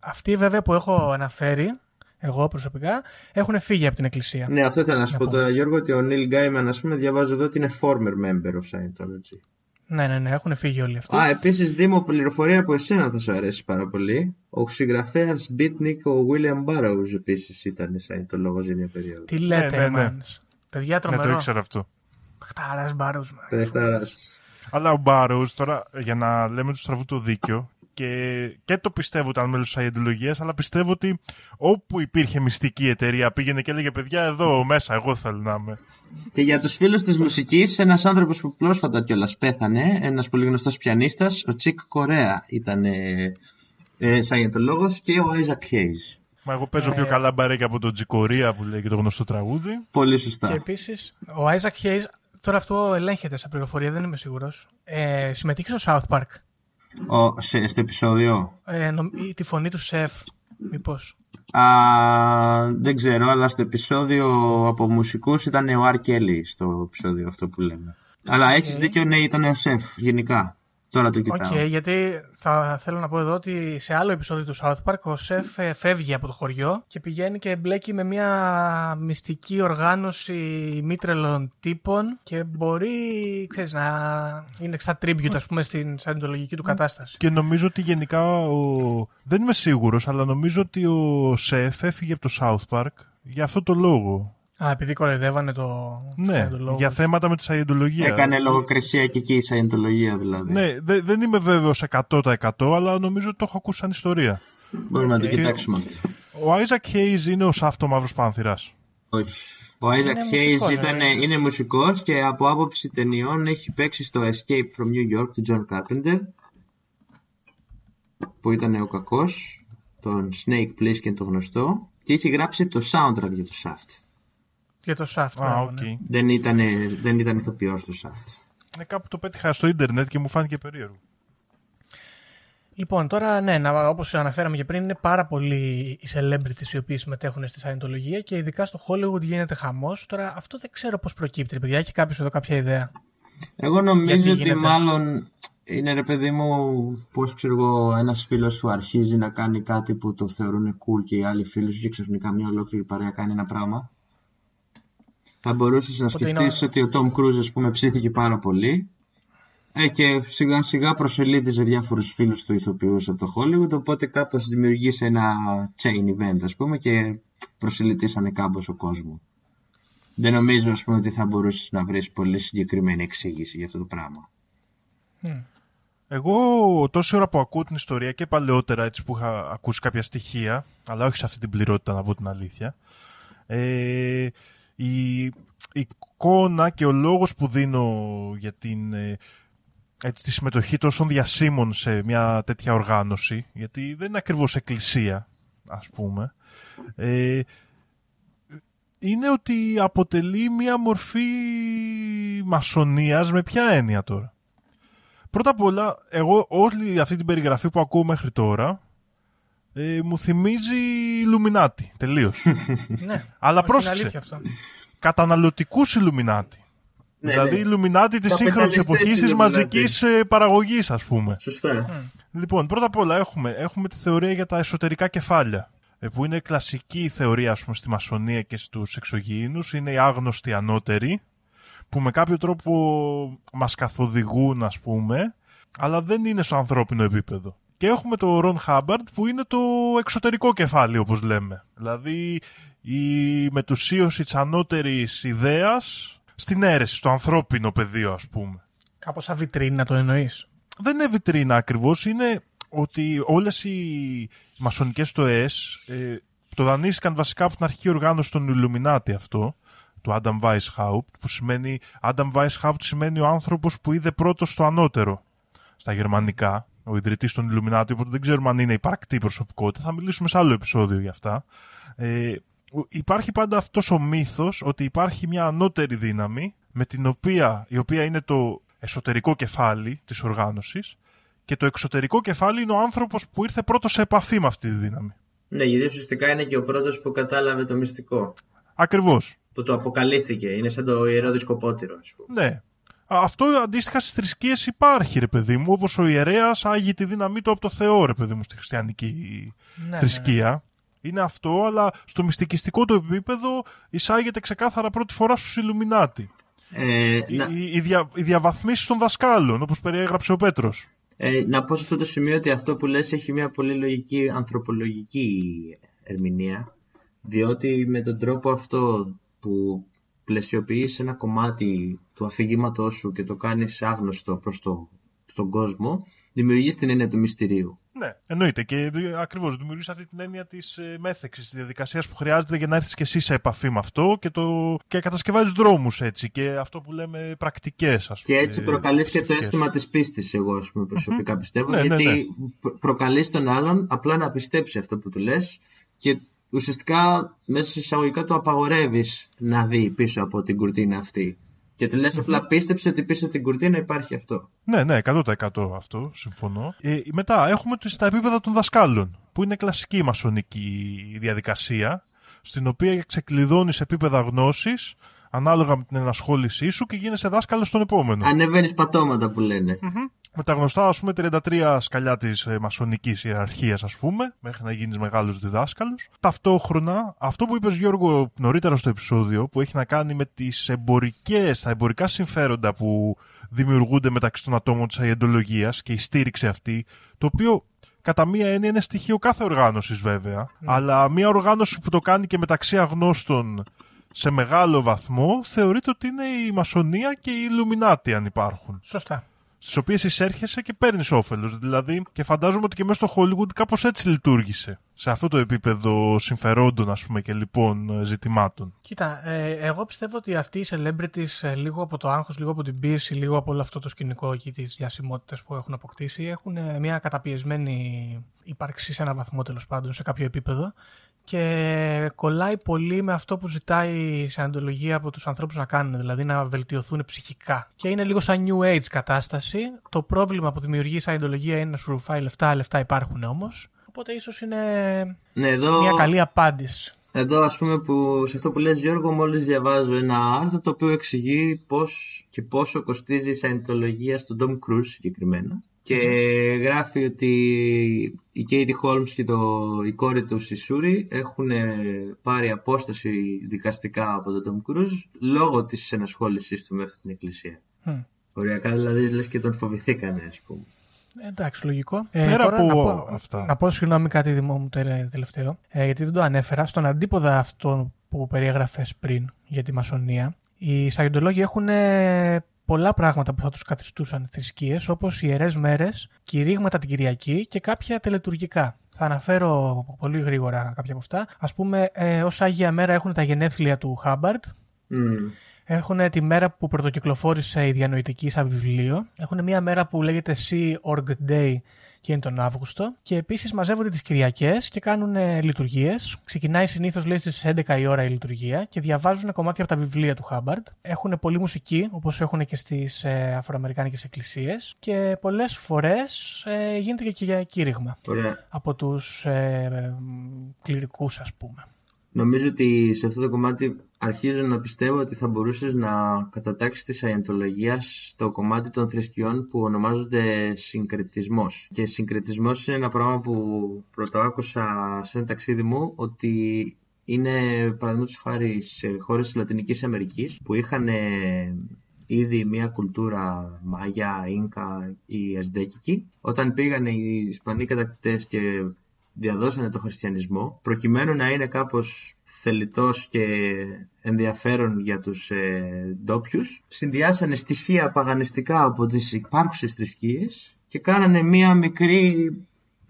Αυτοί βέβαια που έχω αναφέρει, εγώ προσωπικά, έχουν φύγει από την εκκλησία. Ναι, αυτό ήθελα να σου Να πω πω. τώρα, Γιώργο, ότι ο Neil Gaiman, ας πούμε, διαβάζω εδώ ότι είναι former member of Scientology. Ναι, ναι, ναι, έχουν φύγει όλοι αυτοί. Α, επίσης, Δήμο, πληροφορία από εσένα θα σου αρέσει πάρα πολύ. Ο συγγραφέας Beatnik, ο William Burroughs, επίσης ήταν Scientologos για μια περίοδο. Τι λέτε, ναι, ναι. μάνες. Παιδιά, Ναι, το τρομερό. ήξερα αυτό. Χταράς μπάρος, man. Τρεχτάρας. Αλλά ο Μπάρος, τώρα για να λέμε του στραβού το δίκιο, και, και το πιστεύω ότι ήταν μέλος της Σαϊντολογία, αλλά πιστεύω ότι όπου υπήρχε μυστική εταιρεία πήγαινε και έλεγε παιδιά εδώ μέσα, εγώ θέλω να είμαι. Και για τους φίλους της μουσικής, ένας άνθρωπος που πρόσφατα κιόλας πέθανε, ένας πολύ γνωστός πιανίστας, ο Τσικ Κορέα ήταν ε, ε, Scientologos και ο Isaac Hayes. Μα εγώ παίζω πιο καλά μπαρέκια από τον Τζικορία που λέει και το γνωστό τραγούδι. Πολύ σωστά. Και επίσης, ο Isaac Hayes, τώρα αυτό ελέγχεται σε πληροφορία, δεν είμαι σίγουρος. Ε, συμμετείχε στο South Park. Ο, σε, στο επεισόδιο; Ε, νομ- ή τη φωνή του σεφ, μήπως. Α, δεν ξέρω, αλλά στο επεισόδιο από μουσικούς ήταν ο R. Kelly στο επεισόδιο αυτό που λέμε. Αλλά έχεις δίκιο, ναι, ήταν ο Σεφ, γενικά. Τώρα το Οκ, κοιτάω. γιατί θα θέλω να πω εδώ ότι σε άλλο επεισόδιο του South Park ο σεφ ε, φεύγει από το χωριό και πηγαίνει και μπλέκει με μια μυστική οργάνωση ημίτρελων τύπων και μπορεί, ξέρεις, να είναι σαν tribute, ας πούμε, στην σαϊεντολογική του κατάσταση. Και νομίζω ότι γενικά ο... δεν είμαι σίγουρος, αλλά νομίζω ότι ο Σεφ έφυγε από το South Park για αυτό το λόγο. Α, επειδή κοροϊδεύανε το Ναι, Σαϊεντολόγος. για θέματα με τη Σαϊεντολογία. Έκανε λογοκρισία και εκεί η Σαϊεντολογία δηλαδή. Ναι, δε- δεν είμαι βέβαιος 100% αλλά νομίζω ότι το έχω ακούσει σαν ιστορία. Μπορούμε να το Οκ. κοιτάξουμε αυτό. Ο Isaac Hayes είναι ο Shaft ο Μαύρος Πάνθηρας. Όχι. Ο Isaac Είναι μουσικός, Hayes ήταν, ε. είναι μουσικός και από άποψη ταινιών έχει παίξει στο Escape from New York του John Carpenter που ήταν ο κακός, τον Snake Plissken το γνωστό και έχει γράψει το soundtrack για το Shaft. Για το Shaft. Α, μπράβο, οκ. ναι. Δεν ήταν, δεν ήταν ηθοποιός του Shaft. Ναι, κάπου το πέτυχα στο ίντερνετ και μου φάνηκε περίεργο. Λοιπόν, τώρα ναι, να, όπως αναφέραμε και πριν, είναι πάρα πολλοί οι celebrities οι οποίοι συμμετέχουν στη Scientology και ειδικά στο Hollywood γίνεται χαμός. Τώρα αυτό δεν ξέρω πώς προκύπτει, ρε παιδιά. Έχει κάποιος εδώ κάποια ιδέα; Εγώ νομίζω Γιατί ότι γίνεται; μάλλον είναι ρε παιδί μου πως ξέρω εγώ ένας φίλος σου αρχίζει να κάνει κάτι που το θεωρούν cool και οι άλλοι φίλοι σου και ξαφνικά μια ολόκληρη παρέα κάνει ένα πράγμα. Θα μπορούσες να Οπότε σκεφτείς είναι- ότι ο Tom Cruise ας πούμε ψήθηκε πάρα πολύ ε, και σιγά σιγά προσελίτιζε διάφορους φίλους του ηθοποιούς από το Hollywood οπότε κάπως δημιουργήσε ένα chain event ας πούμε και προσελητήσανε κάμπος ο κόσμος. Δεν νομίζω ας πούμε ότι θα μπορούσες να βρεις πολύ συγκεκριμένη εξήγηση για αυτό το πράγμα. Εγώ τόση ώρα που ακούω την ιστορία και παλαιότερα έτσι που είχα ακούσει κάποια στοιχεία, αλλά όχι σε αυτή την πληρότητα να πω την αλήθεια, ε, η, η εικόνα και ο λόγος που δίνω για την, ε, έτσι, τη συμμετοχή τόσων διασύμων σε μια τέτοια οργάνωση, γιατί δεν είναι ακριβώς εκκλησία, ας πούμε, ε, είναι ότι αποτελεί μια μορφή μασονίας με ποια έννοια τώρα; Πρώτα απ' όλα, εγώ όλη αυτή την περιγραφή που ακούω μέχρι τώρα ε, μου θυμίζει Ιλουμινάτη. Τελείως. ναι, Αλλά όχι, είναι πρόσεξε. αλήθεια αυτό. Καταναλωτικούς Ιλουμινάτη. Ναι, δηλαδή ναι. Ιλουμινάτη της σύγχρονης Καπιταλιστές εποχής της Illuminati. μαζικής παραγωγής, ας πούμε. Σωστά. Λοιπόν, πρώτα απ' όλα έχουμε, έχουμε τη θεωρία για τα εσωτερικά κεφάλια. ε, Που είναι κλασική θεωρία, ας πούμε, στη μασονία και στους εξωγήινους. Είναι οι άγνωστοι ανώτεροι, που με κάποιο τρόπο μας καθοδηγούν, ας πούμε, αλλά δεν είναι στο ανθρώπινο επίπεδο. Και έχουμε το Ρον Χάμπαρντ, που είναι το εξωτερικό κεφάλι, όπως λέμε. Δηλαδή, η μετουσίωση της ανώτερης ιδέας στην αίρεση, στο ανθρώπινο πεδίο, ας πούμε Κάπως σαν βιτρίνα το εννοείς; δεν είναι βιτρίνα ακριβώς, είναι ότι όλες οι μασονικές στοές ε, το δανείστηκαν βασικά από την αρχική οργάνωση των Illuminati αυτό, του Adam Weishaupt, που σημαίνει, Adam Weishaupt σημαίνει ο άνθρωπος που είδε πρώτος το ανώτερο στα γερμανικά, ο ιδρυτής των Illuminati, οπότε δεν ξέρουμε αν είναι υπαρκτή προσωπικότητα, θα μιλήσουμε σε άλλο επεισόδιο για αυτά. Ε, ο- υπάρχει πάντα αυτός ο μύθος ότι υπάρχει μια ανώτερη δύναμη με την οποία, η οποία είναι το εσωτερικό κεφάλι της οργάνωσης και το εξωτερικό κεφάλι είναι ο άνθρωπος που ήρθε πρώτος σε επαφή με αυτή τη δύναμη. Ναι, γιατί ουσιαστικά είναι και ο πρώτος που κατάλαβε το μυστικό. Ακριβώς. Που το αποκαλύφθηκε. Είναι σαν το ιερό δισκοπότηρο, ας πούμε. Ναι. Α, Αυτό αντίστοιχα στις θρησκείες υπάρχει, ρε παιδί μου, όπως ο ιερέας άγει τη δύναμή του από το Θεό, ρε παιδί μου, στη χριστιανική Ναι, θρησκεία. Είναι αυτό, αλλά στο μυστικιστικό του επίπεδο εισάγεται ξεκάθαρα πρώτη φορά στους Ιλουμινάτι. Ε, Οι, να, οι, οι, δια, οι διαβαθμίσεις των δασκάλων, όπως περιέγραψε ο Πέτρος. ε, να πω σε αυτό το σημείο ότι αυτό που λες έχει μια πολύ λογική ανθρωπολογική ερμηνεία. Διότι με τον τρόπο αυτό που πλαισιοποιείς ένα κομμάτι του αφηγήματός σου και το κάνεις άγνωστο προς το, τον κόσμο, δημιουργείς την έννοια του μυστηρίου. Ναι, εννοείται. Και ακριβώς δημιουργείς αυτή την έννοια της μέθεξης, της διαδικασίας που χρειάζεται για να έρθεις και εσύ σε επαφή με αυτό και, το... και κατασκευάζεις δρόμους έτσι. Και αυτό που λέμε πρακτικές, ας πούμε. Και έτσι προκαλείς και το θρησκευτικές. αίσθημα της πίστης, εγώ ας πούμε προσωπικά πιστεύω, Ναι, ναι, γιατί ναι. προ- προκαλείς τον άλλον απλά να πιστέψει αυτό που του λες και ουσιαστικά μέσα σε εισαγωγικά του απαγορεύεις να δει πίσω από την κουρτίνα αυτή. Και του λες απλά πίστεψε ότι πίσω από την κουρτίνα υπάρχει αυτό. Ναι, ναι, 100% αυτό, συμφωνώ. Ε, μετά έχουμε τις- τα επίπεδα των δασκάλων, που είναι κλασική μασονική διαδικασία, στην οποία ξεκλειδώνεις επίπεδα γνώσης, ανάλογα με την ενασχόλησή σου και γίνεσαι δάσκαλος στον επόμενο. Ανεβαίνεις πατώματα που λένε. Με τα γνωστά, ας πούμε, 33 σκαλιά της ε, μασονικής ιεραρχίας, ας πούμε, μέχρι να γίνεις μεγάλος διδάσκαλος. Ταυτόχρονα, αυτό που είπες Γιώργο νωρίτερα στο επεισόδιο, που έχει να κάνει με τις εμπορικές, τα εμπορικά συμφέροντα που δημιουργούνται μεταξύ των ατόμων της αιεντολογίας και η στήριξη αυτή, το οποίο κατά μία έννοια είναι στοιχείο κάθε οργάνωσης βέβαια, αλλά μία οργάνωση που το κάνει και μεταξύ αγνώστων σε μεγάλο βαθμό, θεωρείται ότι είναι η μασονία και οι Ιλουμινάτι αν υπάρχουν Σωστά. Στις οποίες εισέρχεσαι και παίρνεις όφελος. Δηλαδή, και φαντάζομαι ότι και μέσα στο Hollywood κάπως έτσι λειτουργήσε. Σε αυτό το επίπεδο συμφερόντων, ας πούμε, και λοιπόν ζητημάτων. Κοίτα, ε, εγώ πιστεύω ότι αυτοί οι celebrities ε, λίγο από το άγχος, λίγο από την πίεση, λίγο από όλο αυτό το σκηνικό και τις διασημότητες που έχουν αποκτήσει έχουν ε, μια καταπιεσμένη ύπαρξη σε ένα βαθμό τέλος πάντων, σε κάποιο επίπεδο και κολλάει πολύ με αυτό που ζητάει η σαντολογία από τους ανθρώπους να κάνουν, δηλαδή να βελτιωθούν ψυχικά. Και είναι λίγο σαν new age κατάσταση. Το πρόβλημα που δημιουργεί η σαντολογία είναι να σου ρουφάει λεφτά, λεφτά υπάρχουν όμως. Οπότε ίσως είναι Ναι, εδώ... μια καλή απάντηση. Εδώ ας πούμε που σε αυτό που λες Γιώργο μόλις διαβάζω ένα άρθρο το οποίο εξηγεί πώς και πόσο κοστίζει η σαϊντολογία στον Tom Cruise συγκεκριμένα και γράφει ότι η Katie Holmes και το, η κόρη του η Σούρη έχουν πάρει απόσταση δικαστικά από τον Tom Cruise λόγω της ενασχόλησής του με αυτή την εκκλησία. Μμ. Οριακά δηλαδή λες και τον φοβηθήκανε ας πούμε. Εντάξει, λογικό. Πέρα τώρα από να πω, αυτά. Να πω συγγνώμη κάτι δημό μου τε- τελευταίο, ε, γιατί δεν το ανέφερα. Στον αντίποδα αυτό που περιέγραφες πριν για τη μασονία, οι Σαγεντολόγοι έχουν ε, πολλά πράγματα που θα τους καθιστούσαν θρησκείες, όπως ιερές μέρες, κηρύγματα την Κυριακή και κάποια τελετουργικά. Θα αναφέρω πολύ γρήγορα κάποια από αυτά. Ας πούμε, ε, ως Άγια Μέρα έχουν τα γενέθλια του Χάμπαρτ, Μμ. Έχουν τη μέρα που πρωτοκυκλοφόρησε η διανοητική σαν βιβλίο. Έχουν μια μέρα που λέγεται Sea Org Day και είναι τον Αύγουστο. Και επίσης μαζεύονται τις Κυριακές και κάνουν λειτουργίες. Ξεκινάει συνήθως λέει στις 11 η ώρα η λειτουργία και διαβάζουν κομμάτια από τα βιβλία του Χάμπαρντ. Έχουν πολλή μουσική, όπως έχουν και στις ε, Αφροαμερικάνικες εκκλησίες. Και πολλές φορές ε, γίνεται και για κήρυγμα Ωραία. από τους ε, κληρικούς, ας πούμε. Νομίζω ότι σε αυτό το κομμάτι αρχίζω να πιστεύω ότι θα μπορούσες να κατατάξεις τη σαϊντολογία στο κομμάτι των θρησκειών που ονομάζονται συγκριτισμός. Και συγκριτισμός είναι ένα πράγμα που πρώτα άκουσα σε ένα ταξίδι μου ότι είναι παραδείγματος χάρη σε χώρες της Λατινικής Αμερικής που είχαν ήδη μια κουλτούρα Μάγια, Ίνκα ή Ασδέκικη. Όταν πήγαν οι Ισπανοί κατακτητές και διαδώσανε το χριστιανισμό προκειμένου να είναι κάπως θελητός και ενδιαφέρον για τους ε, ντόπιους. Συνδυάσανε στοιχεία παγανιστικά από τις υπάρχουσες θρησκείες και κάνανε μία μικρή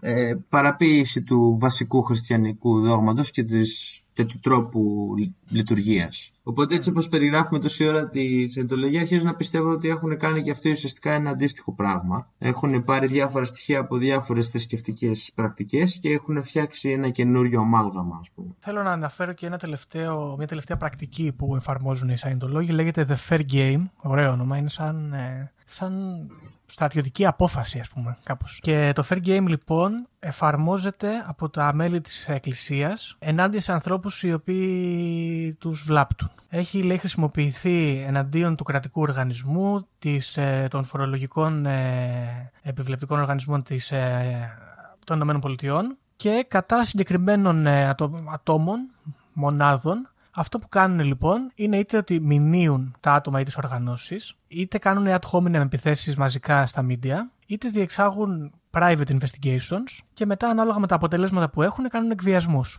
ε, παραποίηση του βασικού χριστιανικού δόγματος και της και του τρόπου λειτουργίας. Οπότε έτσι όπως περιγράφουμε τόση ώρα τη Σεντολογία, αρχίζω να πιστεύω ότι έχουν κάνει και αυτοί ουσιαστικά ένα αντίστοιχο πράγμα. Έχουν πάρει διάφορα στοιχεία από διάφορες θρησκευτικές πρακτικές και έχουν φτιάξει ένα καινούριο αμάλγαμα, ας πούμε. Θέλω να αναφέρω και ένα τελευταίο, μια τελευταία πρακτική που εφαρμόζουν οι Σαϊντολόγοι. Λέγεται The Fair Game. Ωραίο όνομα. Είναι σαν, ε, σαν στρατιωτική απόφαση, ας πούμε, κάπως. Και το Fair Game, λοιπόν, εφαρμόζεται από τα μέλη της Εκκλησίας ενάντια σε ανθρώπους οι οποίοι τους βλάπτουν. Έχει, λέει, χρησιμοποιηθεί εναντίον του κρατικού οργανισμού, της, ε, των φορολογικών ε, επιβλεπτικών οργανισμών της, ε, των ΗΠΑ και κατά συγκεκριμένων ε, ατόμων, μονάδων, αυτό που κάνουν λοιπόν είναι είτε ότι μηνύουν τα άτομα ή τις οργανώσεις, είτε κάνουν ad hominem επιθέσεις μαζικά στα media, είτε διεξάγουν private investigations και μετά ανάλογα με τα αποτελέσματα που έχουν κάνουν εκβιασμούς.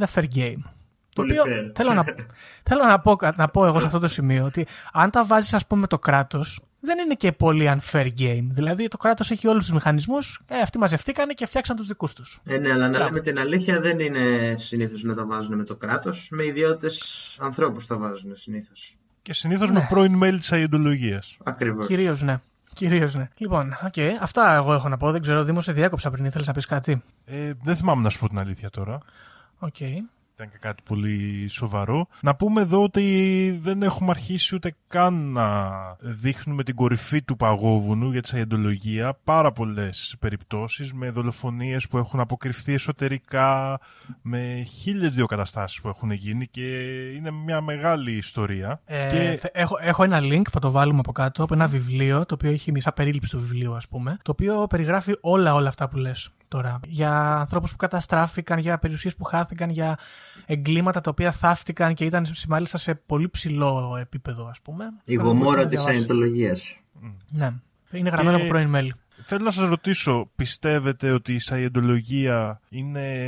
The fair game. Το οποίο θέλω, να, θέλω να, πω, να πω εγώ σε αυτό το σημείο ότι αν τα βάζεις, ας πούμε, το κράτος, δεν είναι και πολύ unfair game. Δηλαδή το κράτος έχει όλους τους μηχανισμούς, ε, αυτοί μαζευτήκανε και φτιάξαν τους δικούς τους. Ε, ναι, αλλά να λέμε την αλήθεια, δεν είναι συνήθως να τα βάζουν με το κράτος. Με ιδιώτες ανθρώπους τα βάζουν συνήθως. Και συνήθως ναι. με πρώην μέλη της Σαϊεντολογίας. Ακριβώς. Κυρίως ναι. Κυρίως ναι. Λοιπόν, okay. αυτά εγώ έχω να πω. Δεν ξέρω, Δήμος, σε διάκοψα πριν. Ήθελες να πεις κάτι; Ε, δεν θυμάμαι να σου πω την αλήθεια τώρα. OK. Okay ήταν και κάτι πολύ σοβαρό. Να πούμε εδώ ότι δεν έχουμε αρχίσει ούτε καν να δείχνουμε την κορυφή του παγόβουνου για τη Σαϊεντολογία. Πάρα πολλές περιπτώσεις με δολοφονίες που έχουν αποκρυφθεί εσωτερικά, με χίλιες δύο καταστάσεις που έχουν γίνει και είναι μια μεγάλη ιστορία. Ε, και... έχω, έχω ένα link, θα το βάλουμε από κάτω, από ένα βιβλίο, το οποίο έχει μισά περίληψη του βιβλίου ας πούμε, το οποίο περιγράφει όλα όλα αυτά που λες τώρα. Για ανθρώπους που καταστράφηκαν, για περιουσίες που χάθηκαν, για εγκλήματα τα οποία θαύτηκαν και ήταν μάλιστα σε πολύ ψηλό επίπεδο, ας πούμε. Η γομόρα της Σαϊντολογία. Ναι. Είναι γραμμένο και... από πρώην μέλη. Θέλω να σας ρωτήσω, πιστεύετε ότι η Σαϊντολογία είναι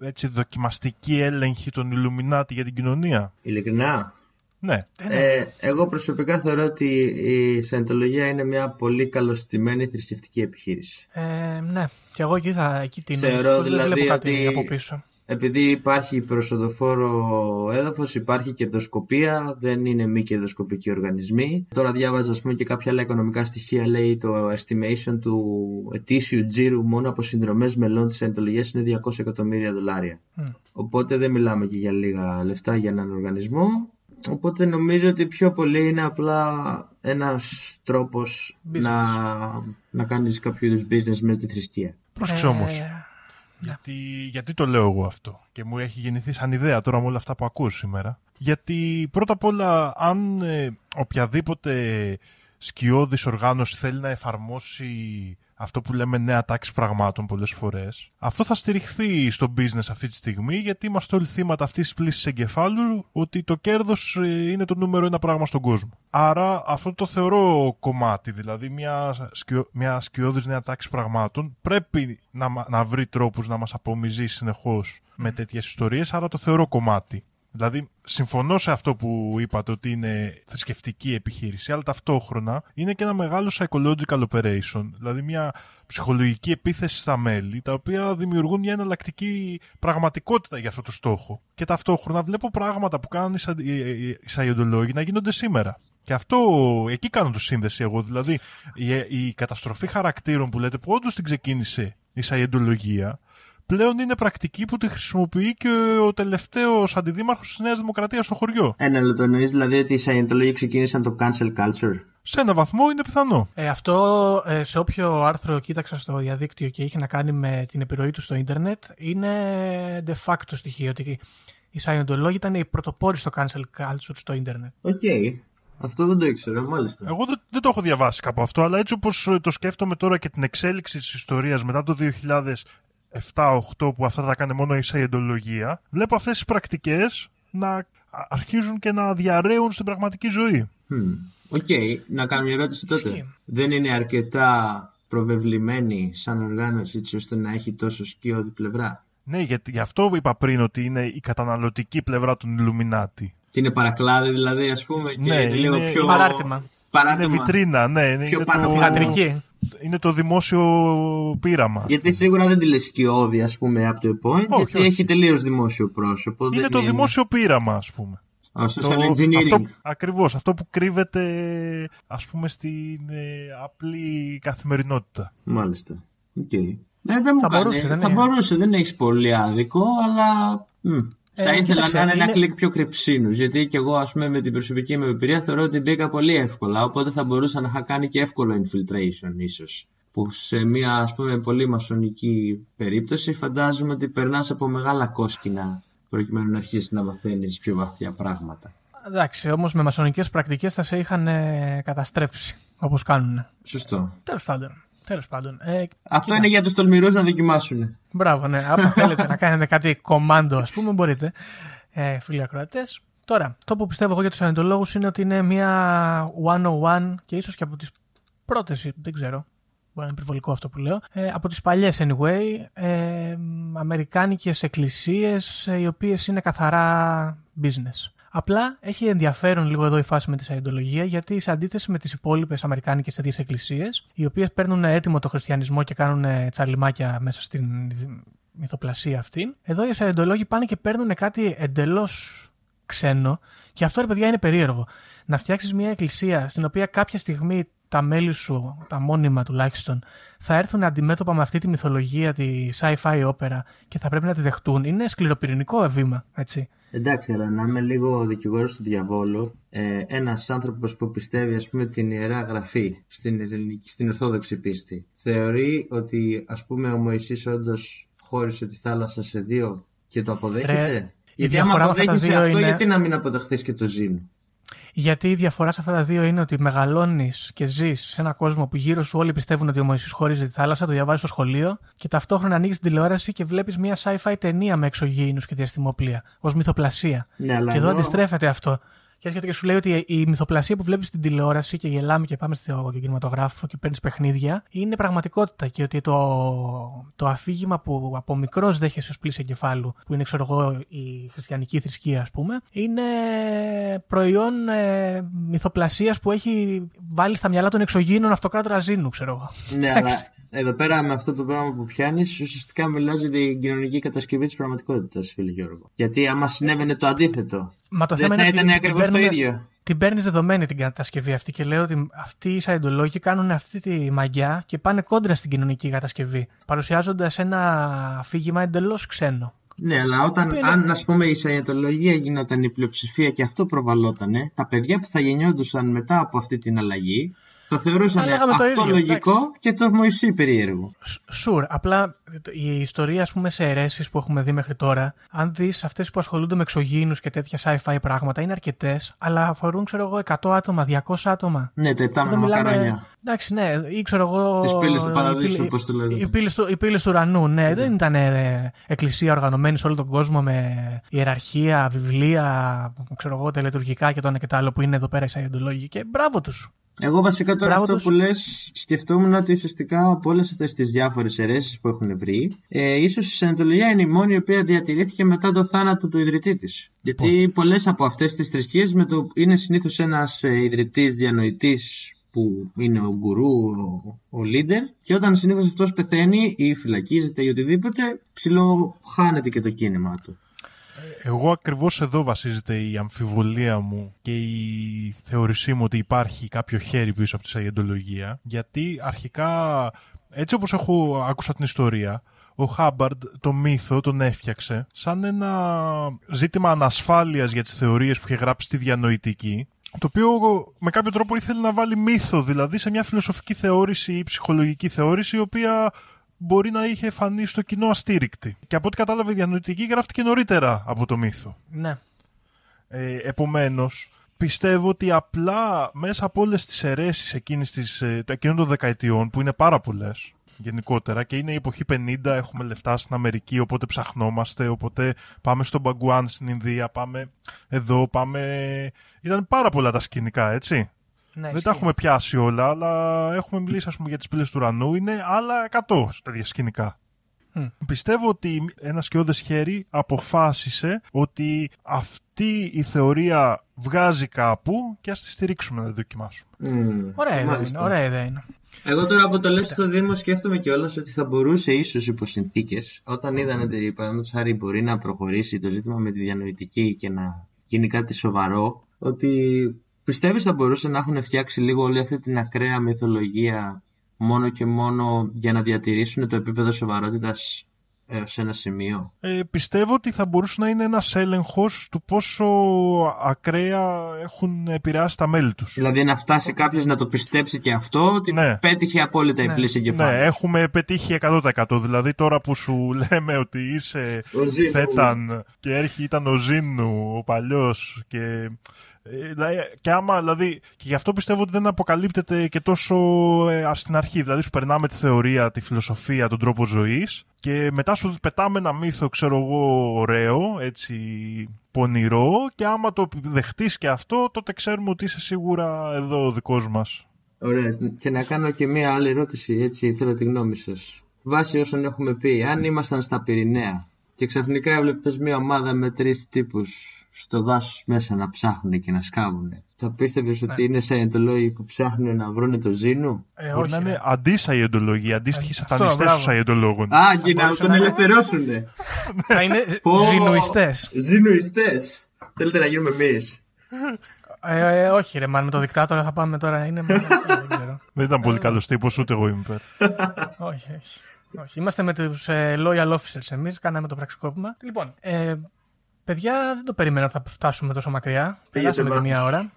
έτσι δοκιμαστική έλεγχη των Ιλουμινάτη για την κοινωνία; Ειλικρινά. Ναι. Ε, εγώ προσωπικά θεωρώ ότι η Σαϊντολογία είναι μια πολύ καλωστημένη θρησκευτική επιχείρηση. Ε, ναι, και εγώ εκεί, θα, εκεί την θεωρώ δηλαδή κάτι ότι από πίσω. Επειδή υπάρχει προσοδοφόρο έδαφος, υπάρχει κερδοσκοπία, δεν είναι μη κερδοσκοπικοί οργανισμοί. Τώρα διάβαζα ας πούμε, και κάποια άλλα οικονομικά στοιχεία, λέει το estimation του ετήσιου τζίρου μόνο από συνδρομές μελών της Σαϊντολογίας είναι 200 εκατομμύρια δολάρια. Mm. Οπότε δεν μιλάμε και για λίγα λεφτά για έναν οργανισμό. Οπότε νομίζω ότι πιο πολύ είναι απλά ένας τρόπος να, να κάνεις κάποιο είδους business με τη θρησκεία. Πρόσεξε ε, όμως. Γιατί, γιατί το λέω εγώ αυτό και μου έχει γεννηθεί σαν ιδέα τώρα με όλα αυτά που ακούω σήμερα. Γιατί πρώτα απ' όλα αν ε, οποιαδήποτε σκιώδης οργάνωση θέλει να εφαρμόσει αυτό που λέμε νέα τάξη πραγμάτων πολλές φορές. Αυτό θα στηριχθεί στο business αυτή τη στιγμή, γιατί είμαστε όλοι θύματα αυτής της πλήσης εγκεφάλου ότι το κέρδος ε, είναι το νούμερο ένα πράγμα στον κόσμο. Άρα αυτό το θεωρώ κομμάτι, δηλαδή μια, σκιο, μια σκιώδης νέα τάξη πραγμάτων πρέπει να, να βρει τρόπους να μας απομυζεί συνεχώς με τέτοιες ιστορίες, άρα το θεωρώ κομμάτι Δηλαδή, συμφωνώ σε αυτό που είπατε ότι είναι θρησκευτική επιχείρηση, αλλά ταυτόχρονα είναι και ένα μεγάλο psychological operation, δηλαδή μια ψυχολογική επίθεση στα μέλη, τα οποία δημιουργούν μια εναλλακτική πραγματικότητα για αυτό το στόχο. Και ταυτόχρονα βλέπω πράγματα που κάνουν οι Σαϊοντολόγοι να γίνονται σήμερα. Και αυτό, εκεί κάνω το σύνδεση εγώ. Δηλαδή, η, η καταστροφή χαρακτήρων που λέτε που όντως την ξεκίνησε η Σαϊοντολογία, πλέον είναι πρακτική που τη χρησιμοποιεί και ο τελευταίος αντιδήμαρχος της Νέας Δημοκρατίας στο χωριό. Ένα λεπτό εννοείς δηλαδή ότι οι Scientology ξεκίνησαν το cancel culture; Σε ένα βαθμό είναι πιθανό. Ε, αυτό ε, σε όποιο άρθρο κοίταξα στο διαδίκτυο και είχε να κάνει με την επιρροή του στο ίντερνετ είναι de facto στοιχείο ότι οι Scientology ήταν οι πρωτοπόροι στο cancel culture στο ίντερνετ. OK. Okay. Αυτό δεν το ήξερα, μάλιστα. Εγώ δεν, δεν το έχω διαβάσει κάπου αυτό, αλλά έτσι όπως το σκέφτομαι τώρα και την εξέλιξη της ιστορίας μετά το 7-8 που αυτά τα κάνει μόνο η Σαϊεντολογία, βλέπω αυτές τις πρακτικές να αρχίζουν και να διαρρέουν στην πραγματική ζωή. OK, okay. να κάνω μια ερώτηση τότε. Δεν είναι αρκετά προβεβλημένη σαν οργάνωση έτσι ώστε να έχει τόσο σκιώδη πλευρά; Ναι, γιατί γι' αυτό είπα πριν ότι είναι η καταναλωτική πλευρά των Ιλουμινάτη. Τι είναι παρακλάδι δηλαδή ας πούμε και ναι, είναι λίγο πιο... Παράρτημα. Παράρτημα. Είναι βιτρίνα, ναι. Είναι, Πιο είναι πάνω Θεατρική. Είναι το δημόσιο πείραμα. Γιατί σίγουρα δεν τη λες σκιώδη ας πούμε από το point, Όχι, γιατί όχι. έχει τελείως δημόσιο πρόσωπο. Είναι δεν το δημόσιο πείραμα, ας πούμε. Όσο Το- σαν engineering. αυτό, ακριβώς, αυτό που κρύβεται ας πούμε στην ε, απλή καθημερινότητα. Μάλιστα. Οκ. Ναι, δεν μου Θα κάνει. μπορούσε, δεν θα είναι. μπορούσε, δεν έχεις πολύ άδικο, αλλά. μ, Ε, θα ήθελα κοίταξε, να είναι ένα είναι- κλικ πιο κρυψίνους. Γιατί και εγώ, ας πούμε, με την προσωπική μου εμπειρία θεωρώ ότι μπήκα πολύ εύκολα. Οπότε θα μπορούσα να είχα κάνει και εύκολο infiltration, ίσως. Που σε μια ας πούμε πολύ μασονική περίπτωση φαντάζομαι ότι περνάς από μεγάλα κόσκινα προκειμένου να αρχίσεις να μαθαίνεις πιο βαθιά πράγματα. Εντάξει, όμως με μασονικές πρακτικές θα σε είχαν ε, καταστρέψει όπως κάνουν. Σωστό. Τέλος πάντων. Τέλος πάντων. Ε, Αυτό είναι για τους τολμηρούς να δοκιμάσουν. Μπράβο, ναι. Αν θέλετε να κάνετε κάτι κομμάντο, ας πούμε, μπορείτε. Ε, φίλοι ακροατές. Τώρα, το που πιστεύω εγώ για τους ανεντολόγου είναι ότι είναι μια 101 και ίσως και από τις πρώτες, δεν ξέρω. Μπορεί να είναι υπερβολικό αυτό που λέω. Ε, από τις παλιές anyway, ε, αμερικάνικες εκκλησίες ε, οι οποίες είναι καθαρά business. Απλά έχει ενδιαφέρον λίγο εδώ η φάση με τη σαϊντολογία, γιατί σε αντίθεση με τις υπόλοιπες Αμερικάνικες τέτοιες εκκλησίες, οι οποίες παίρνουν έτοιμο το χριστιανισμό και κάνουν ε, τσαλιμάκια μέσα στην μυθοπλασία αυτή, εδώ οι σαϊντολόγοι πάνε και παίρνουν κάτι εντελώς ξένο. Και αυτό ρε παιδιά είναι περίεργο. Να φτιάξεις μια εκκλησία στην οποία κάποια στιγμή τα μέλη σου, τα μόνιμα τουλάχιστον, θα έρθουν αντιμέτωπα με αυτή τη μυθολογία, τη sci-fi όπερα και θα πρέπει να τη δεχτούν. Είναι σκληροπυρηνικό βήμα, έτσι. Εντάξει, αλλά να είμαι λίγο δικηγόρος του διαβόλου, ε, ένας άνθρωπος που πιστεύει, ας πούμε, την ιερά γραφή στην, ελληνική, στην Ορθόδοξη πίστη, θεωρεί ότι, ας πούμε, ο Μωυσής όντως χώρισε τη θάλασσα σε δύο και το αποδέχεται; Ρε, η γιατί άμα διαφορά με αυτά τα αποδέχεσαι δύο αυτό, είναι- γιατί να μην αποδεχθείς και το ζήν; Γιατί η διαφορά σε αυτά τα δύο είναι ότι μεγαλώνεις και ζεις σε έναν κόσμο που γύρω σου όλοι πιστεύουν ότι ο Μωυσής χώριζε τη θάλασσα, το διαβάζεις στο σχολείο και ταυτόχρονα ανοίγεις την τηλεόραση και βλέπεις μια sci-fi ταινία με εξωγήινους και διαστημόπλια ως μυθοπλασία. Ναι, αλλά Και εδώ εδώ- αντιστρέφεται αυτό. Και έρχεται και σου λέει ότι η μυθοπλασία που βλέπεις στην τηλεόραση και γελάμε και πάμε στο κινηματογράφο και παίρνεις παιχνίδια είναι πραγματικότητα. Και ότι το, το αφήγημα που από μικρός δέχεσαι ως πλήση εγκεφάλου, που είναι ξέρω εγώ η χριστιανική θρησκεία, ας πούμε, είναι προϊόν ε, μυθοπλασίας που έχει βάλει στα μυαλά των εξωγήινων αυτοκράτορα Ζήνου, ξέρω εγώ. Ναι, αλλά εδώ πέρα με αυτό το πράγμα που πιάνεις, ουσιαστικά μιλά για την κοινωνική κατασκευή της πραγματικότητας, φίλε Γιώργο. Γιατί άμα συνέβαινε το αντίθετο, Μα το δεν θέμα θα είναι ότι ήταν την ακριβώς το παίρνουμε- ίδιο. την παίρνεις δεδομένη την κατασκευή αυτή και λέω ότι αυτοί οι σαϊντολόγοι κάνουν αυτή τη μαγιά και πάνε κόντρα στην κοινωνική κατασκευή, παρουσιάζοντας ένα αφήγημα εντελώς ξένο. Ναι, αλλά όταν, Το είναι- αν ας πούμε η Σαϊντολογία γινόταν η πλειοψηφία και αυτό προβαλότανε, τα παιδιά που θα γεννιόντουσαν μετά από αυτή την αλλαγή θα θεωρούσαν Θα λέγαμε το αυτό ίδιο, λογικό εντάξει. και το Μωυσή περίεργο. Sure, απλά η ιστορία ας πούμε, σε αιρέσεις που έχουμε δει μέχρι τώρα, αν δεις αυτές που ασχολούνται με εξωγήινους και τέτοια sci-fi πράγματα, είναι αρκετές, αλλά αφορούν ξέρω εγώ 100 άτομα, 200 άτομα. Ναι, τα επτάμενα Εδώ μιλάμε- μακαρόνια. Εντάξει, ναι, ή ξέρω εγώ. Τις πύλες του οι παραδείσου, πύλη- πώς το λένε. Οι πύλες του, οι πύλες του ουρανού, ναι, δεν ήταν ε, εκκλησία οργανωμένη σε όλο τον κόσμο με ιεραρχία, βιβλία, ξέρω εγώ, τελετουργικά και το ένα και το άλλο που είναι εδώ πέρα οι Σαϊντολόγοι. Και μπράβο τους. Εγώ βασικά τώρα Μπράβο αυτό τους. που λες σκεφτόμουν ότι ουσιαστικά από όλες αυτές τις διάφορες αιρέσεις που έχουν βρει ε, ίσως η Σαντολογία είναι η μόνη η οποία διατηρήθηκε μετά το θάνατο του ιδρυτή της. Γιατί πολλές από αυτές τις θρησκείες με το, είναι συνήθως ένας ε, ιδρυτής διανοητής που είναι ο γκουρού, ο, ο leader και όταν συνήθως αυτός πεθαίνει ή φυλακίζεται ή οτιδήποτε ψηλό χάνεται και το κίνημα του. Εγώ ακριβώς εδώ βασίζεται η αμφιβολία μου και η θεώρησή μου ότι υπάρχει κάποιο χέρι πίσω από τη σαγεντολογία γιατί αρχικά έτσι όπως έχω άκουσα την ιστορία ο Χάμπαρντ το μύθο τον έφτιαξε σαν ένα ζήτημα ανασφάλειας για τις θεωρίες που είχε γράψει στη διανοητική το οποίο με κάποιο τρόπο ήθελε να βάλει μύθο δηλαδή σε μια φιλοσοφική θεώρηση ή ψυχολογική θεώρηση η οποία μπορεί να είχε φανεί στο κοινό αστήρικτη. Και από ό,τι κατάλαβε η διανοητική γράφτηκε νωρίτερα από το μύθο. Ναι. Ε, επομένως, πιστεύω ότι απλά μέσα από όλες τις αιρέσεις εκείνης της, ε, εκείνων των δεκαετιών, που είναι πάρα πολλές γενικότερα και είναι η εποχή 50, έχουμε λεφτά στην Αμερική, οπότε ψαχνόμαστε, οπότε πάμε στον Μπαγκουάν στην Ινδία, πάμε εδώ, πάμε... Ήταν πάρα πολλά τα σκηνικά, έτσι. Ναι Δεν ισχύει. τα έχουμε πιάσει όλα, αλλά έχουμε μιλήσει ας πούμε, για τις πύλες του ουρανού. Είναι άλλα 100 τέτοια σκηνικά. Μμ. Πιστεύω ότι ένας σκιώδες χέρι αποφάσισε ότι αυτή η θεωρία βγάζει κάπου και ας τη στηρίξουμε να τη δοκιμάσουμε. Μμμ, Ωραία ιδέα μάλιστα. είναι. Ωραία ιδέα είναι. Εγώ τώρα από το λες στο Δήμο σκέφτομαι κιόλας ότι θα μπορούσε ίσως υπό συνθήκες όταν είδαν ότι παραδείγματος χάρη μπορεί να προχωρήσει το ζήτημα με τη διανοητική και να γίνει κάτι σοβαρό ότι πιστεύεις θα μπορούσε να έχουν φτιάξει λίγο όλη αυτή την ακραία μυθολογία μόνο και μόνο για να διατηρήσουν το επίπεδο σοβαρότητας έως ένα σημείο; Ε, πιστεύω ότι θα μπορούσε να είναι ένας έλεγχος του πόσο ακραία έχουν επηρεάσει τα μέλη τους. Δηλαδή να φτάσει κάποιος να το πιστέψει και αυτό ότι Ναι. πέτυχε απόλυτα η Ναι. πλήση Ναι, εγκεφάλου. έχουμε πετύχει 100%. Δηλαδή τώρα που σου λέμε ότι είσαι Ο Ζήνου. Θέταν και έρχει, ήταν ο Ζήνου, ο παλιός και... ε, δηλαδή, Και άμα, δηλαδή, και γι' αυτό πιστεύω ότι δεν αποκαλύπτεται και τόσο ε, ας, στην αρχή. Δηλαδή, σου περνάμε τη θεωρία, τη φιλοσοφία, τον τρόπο ζωής και μετά σου πετάμε ένα μύθο, ξέρω εγώ, ωραίο, έτσι πονηρό και άμα το δεχτείς και αυτό, τότε ξέρουμε ότι είσαι σίγουρα εδώ ο δικός μας. Ωραία. Και να κάνω και μία άλλη ερώτηση, έτσι θέλω τη γνώμη σας. Βάσει όσων έχουμε πει, αν ήμασταν στα Πυρηναία και ξαφνικά έβλεπες μία ομάδα με τρεις τύπους στο δάσος μέσα να ψάχνουν και να σκάβουν, θα πίστευες ότι είναι σαϊεντολόγοι που ψάχνουν να βρουν το ζήνου; Ε, Μπορεί όχι, να ρε. είναι αντίσαϊεντολογοί, αντίστοιχοι Αυτό, σατανιστές μπράβο. των σαϊεντολόγων. Α, και να μπορούσε τον να είναι. ελευθερώσουν. Θα είναι Πω. ζηνουιστές. Ζηνουιστέ. Θέλετε να γίνουμε εμείς. Ε, ε, όχι ρε, μαν με το δικτάτορα θα πάμε τώρα. Είναι μαλακία, δεν ξέρω. Δεν ήταν πολύ καλός τύπος, ούτε εγώ είμαι υπέρ. όχι, όχι. Όχι. Είμαστε με τους ε, loyal officers εμείς, κάναμε το πραξικόπημα. Λοιπόν, ε, παιδιά δεν το περίμενα ότι θα φτάσουμε τόσο μακριά. Περάσαμε και μία ώρα.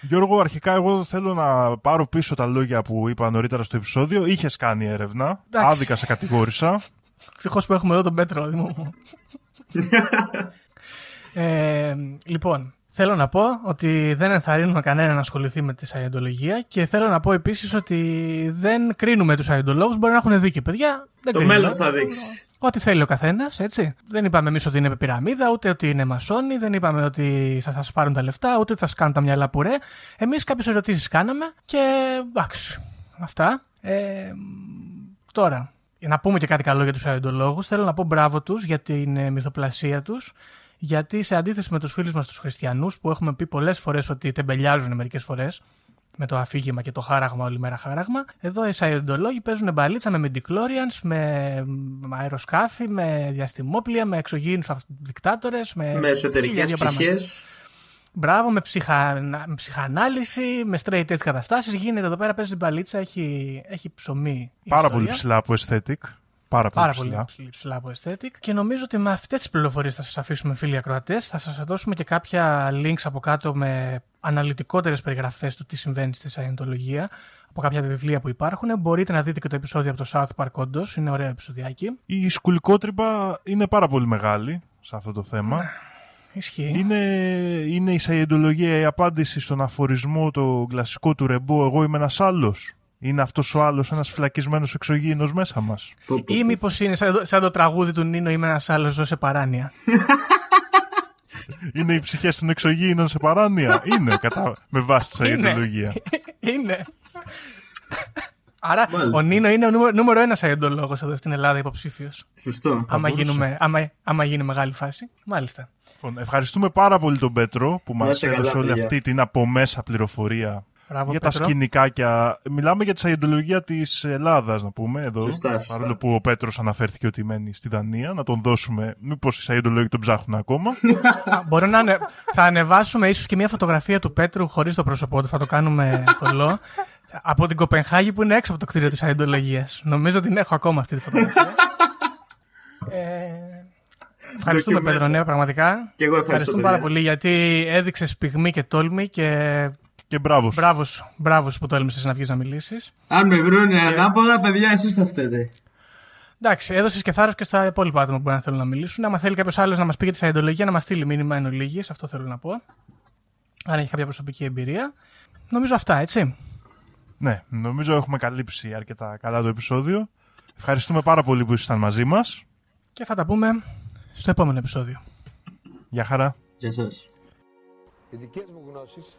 Γιώργο, αρχικά εγώ θέλω να πάρω πίσω τα λόγια που είπα νωρίτερα στο επεισόδιο. Είχες κάνει έρευνα. Εντάξει. Άδικα σε κατηγόρησα. Ευτυχώ που έχουμε εδώ τον Πέτρο, Δήμο μου. ε, λοιπόν, θέλω να πω ότι δεν ενθαρρύνουμε κανέναν να ασχοληθεί με τη σαϊντολογία και θέλω να πω επίσης ότι δεν κρίνουμε τους σαϊντολόγους. Μπορεί να έχουν δίκιο, παιδιά. Δεν Το κρίνουμε. μέλλον θα δείξει. Ό,τι θέλει ο καθένας, έτσι. Δεν είπαμε εμείς ότι είναι πυραμίδα, ούτε ότι είναι μασόνοι, δεν είπαμε ότι θα σας πάρουν τα λεφτά, ούτε ότι θα σας κάνουν τα μυαλά πουρέ. Εμείς κάποιες ερωτήσεις κάναμε και εντάξει. Αυτά. Ε, τώρα, για να πούμε και κάτι καλό για τους αεντολόγου, θέλω να πω μπράβο τους για την ε, μυθοπλασία τους. Γιατί σε αντίθεση με τους φίλους μας τους χριστιανούς, που έχουμε πει πολλές φορές ότι τεμπελιάζουν μερικές φορές με το αφήγημα και το χάραγμα όλη μέρα χάραγμα. Εδώ οι σαϊοντολόγοι παίζουν μπαλίτσα με midichlorians, με με αεροσκάφη, με διαστημόπλια, με εξωγήινους δικτάτορες, με, Με χίλια εσωτερικές δύο πράγματα. ψυχές. Μπράβο, με, ψυχα... με ψυχανάλυση, με straight edge καταστάσεις. Γίνεται εδώ πέρα, παίζει μπαλίτσα, έχει, έχει ψωμί. η Πάρα ιστορία. πολύ ψηλά από aesthetic. Πάρα πολύ Πάρα πολύ ψηλά. ψηλά, ψηλά από aesthetic. Και νομίζω ότι με αυτές τις πληροφορίες θα σας αφήσουμε, φίλοι ακροατές. Θα σας δώσουμε και κάποια links από κάτω με αναλυτικότερες περιγραφές του τι συμβαίνει στη σαϊντολογία από κάποια βιβλία που υπάρχουν. Μπορείτε να δείτε και το επεισόδιο από το South Park, όντως. Είναι ωραίο επεισοδιάκι. Η σκουλικότρυπα είναι πάρα πολύ μεγάλη σε αυτό το θέμα. Ισχύει. Είναι, είναι η σαϊεντολογία η απάντηση στον αφορισμό το κλασικό του ρεμπό «Εγώ είμαι ένας άλλος». Είναι αυτός ο άλλος ένας φυλακισμένος εξωγήινος μέσα μας. Πω, πω, Ή μήπως είναι σαν, το- σαν το τραγούδι του Νίνο Είμαι ένας άλλος ζω σε παράνοια. Είναι οι ψυχές των εξωγήινων σε παράνοια. Είναι κατά, με βάση της Είναι. σαϊεντολογία. είναι. Άρα Μάλιστα. ο Νίνο είναι ο νούμερο, νούμερο ένας σαϊντολόγο εδώ στην Ελλάδα υποψήφιος. Σωστό. Άμα, μπορούσε. γίνουμε, άμα, άμα γίνει μεγάλη φάση. Μάλιστα. Λοιπόν, ευχαριστούμε πάρα πολύ τον Πέτρο που Να μας είστε καλά, έδωσε όλη παιδιά. αυτή την από μέσα πληροφορία Μπράβο, για τα Πέτρο. σκηνικάκια. Μιλάμε για τη σαϊντολογία της Ελλάδας, να πούμε, εδώ. Σωστά, σωστά. Παρόλο που ο Πέτρος αναφέρθηκε ότι μένει στη Δανία. Να τον δώσουμε, μήπως οι σαϊντολόγοι τον ψάχνουν ακόμα. Α, Μπορώ να ανε... θα ανεβάσουμε ίσως και μια φωτογραφία του Πέτρου χωρίς το πρόσωπό του. Θα το κάνουμε θολό. από την Κοπενχάγη που είναι έξω από το κτίριο της Αϊντολογία. Νομίζω την έχω ακόμα αυτή τη φωτογραφία. ε, ευχαριστούμε, Ντοκιμέντα. Πέτρο, ναι, πραγματικά. Και εγώ ευχαριστώ, Ευχαριστούμε παιδιά. πάρα πολύ γιατί έδειξες πυγμή και τόλμη και Και μπράβος σου. μπράβος, μπράβος που τόλμησες να βγεις να μιλήσεις. Αν με βρούνε ανάποδα, παιδιά, εσείς θα φταίτε. Εντάξει, έδωσες και θάρρος και στα υπόλοιπα άτομα που μπορεί να θέλουν να μιλήσουν. Άμα θέλει κάποιος άλλος να μας πει για τη σαϊντολογία, να μας στείλει μήνυμα εν ολίγης, αυτό θέλω να πω. Αν έχει κάποια προσωπική εμπειρία. Νομίζω αυτά, έτσι. Ναι, νομίζω έχουμε καλύψει αρκετά καλά το επεισόδιο. Ευχαριστούμε πάρα πολύ που ήσασταν μαζί μας. Και θα τα πούμε στο επόμενο επεισόδιο. Γεια χαρά. Γεια σας. Οι δικές μου γνώσεις,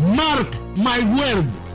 Mark my word.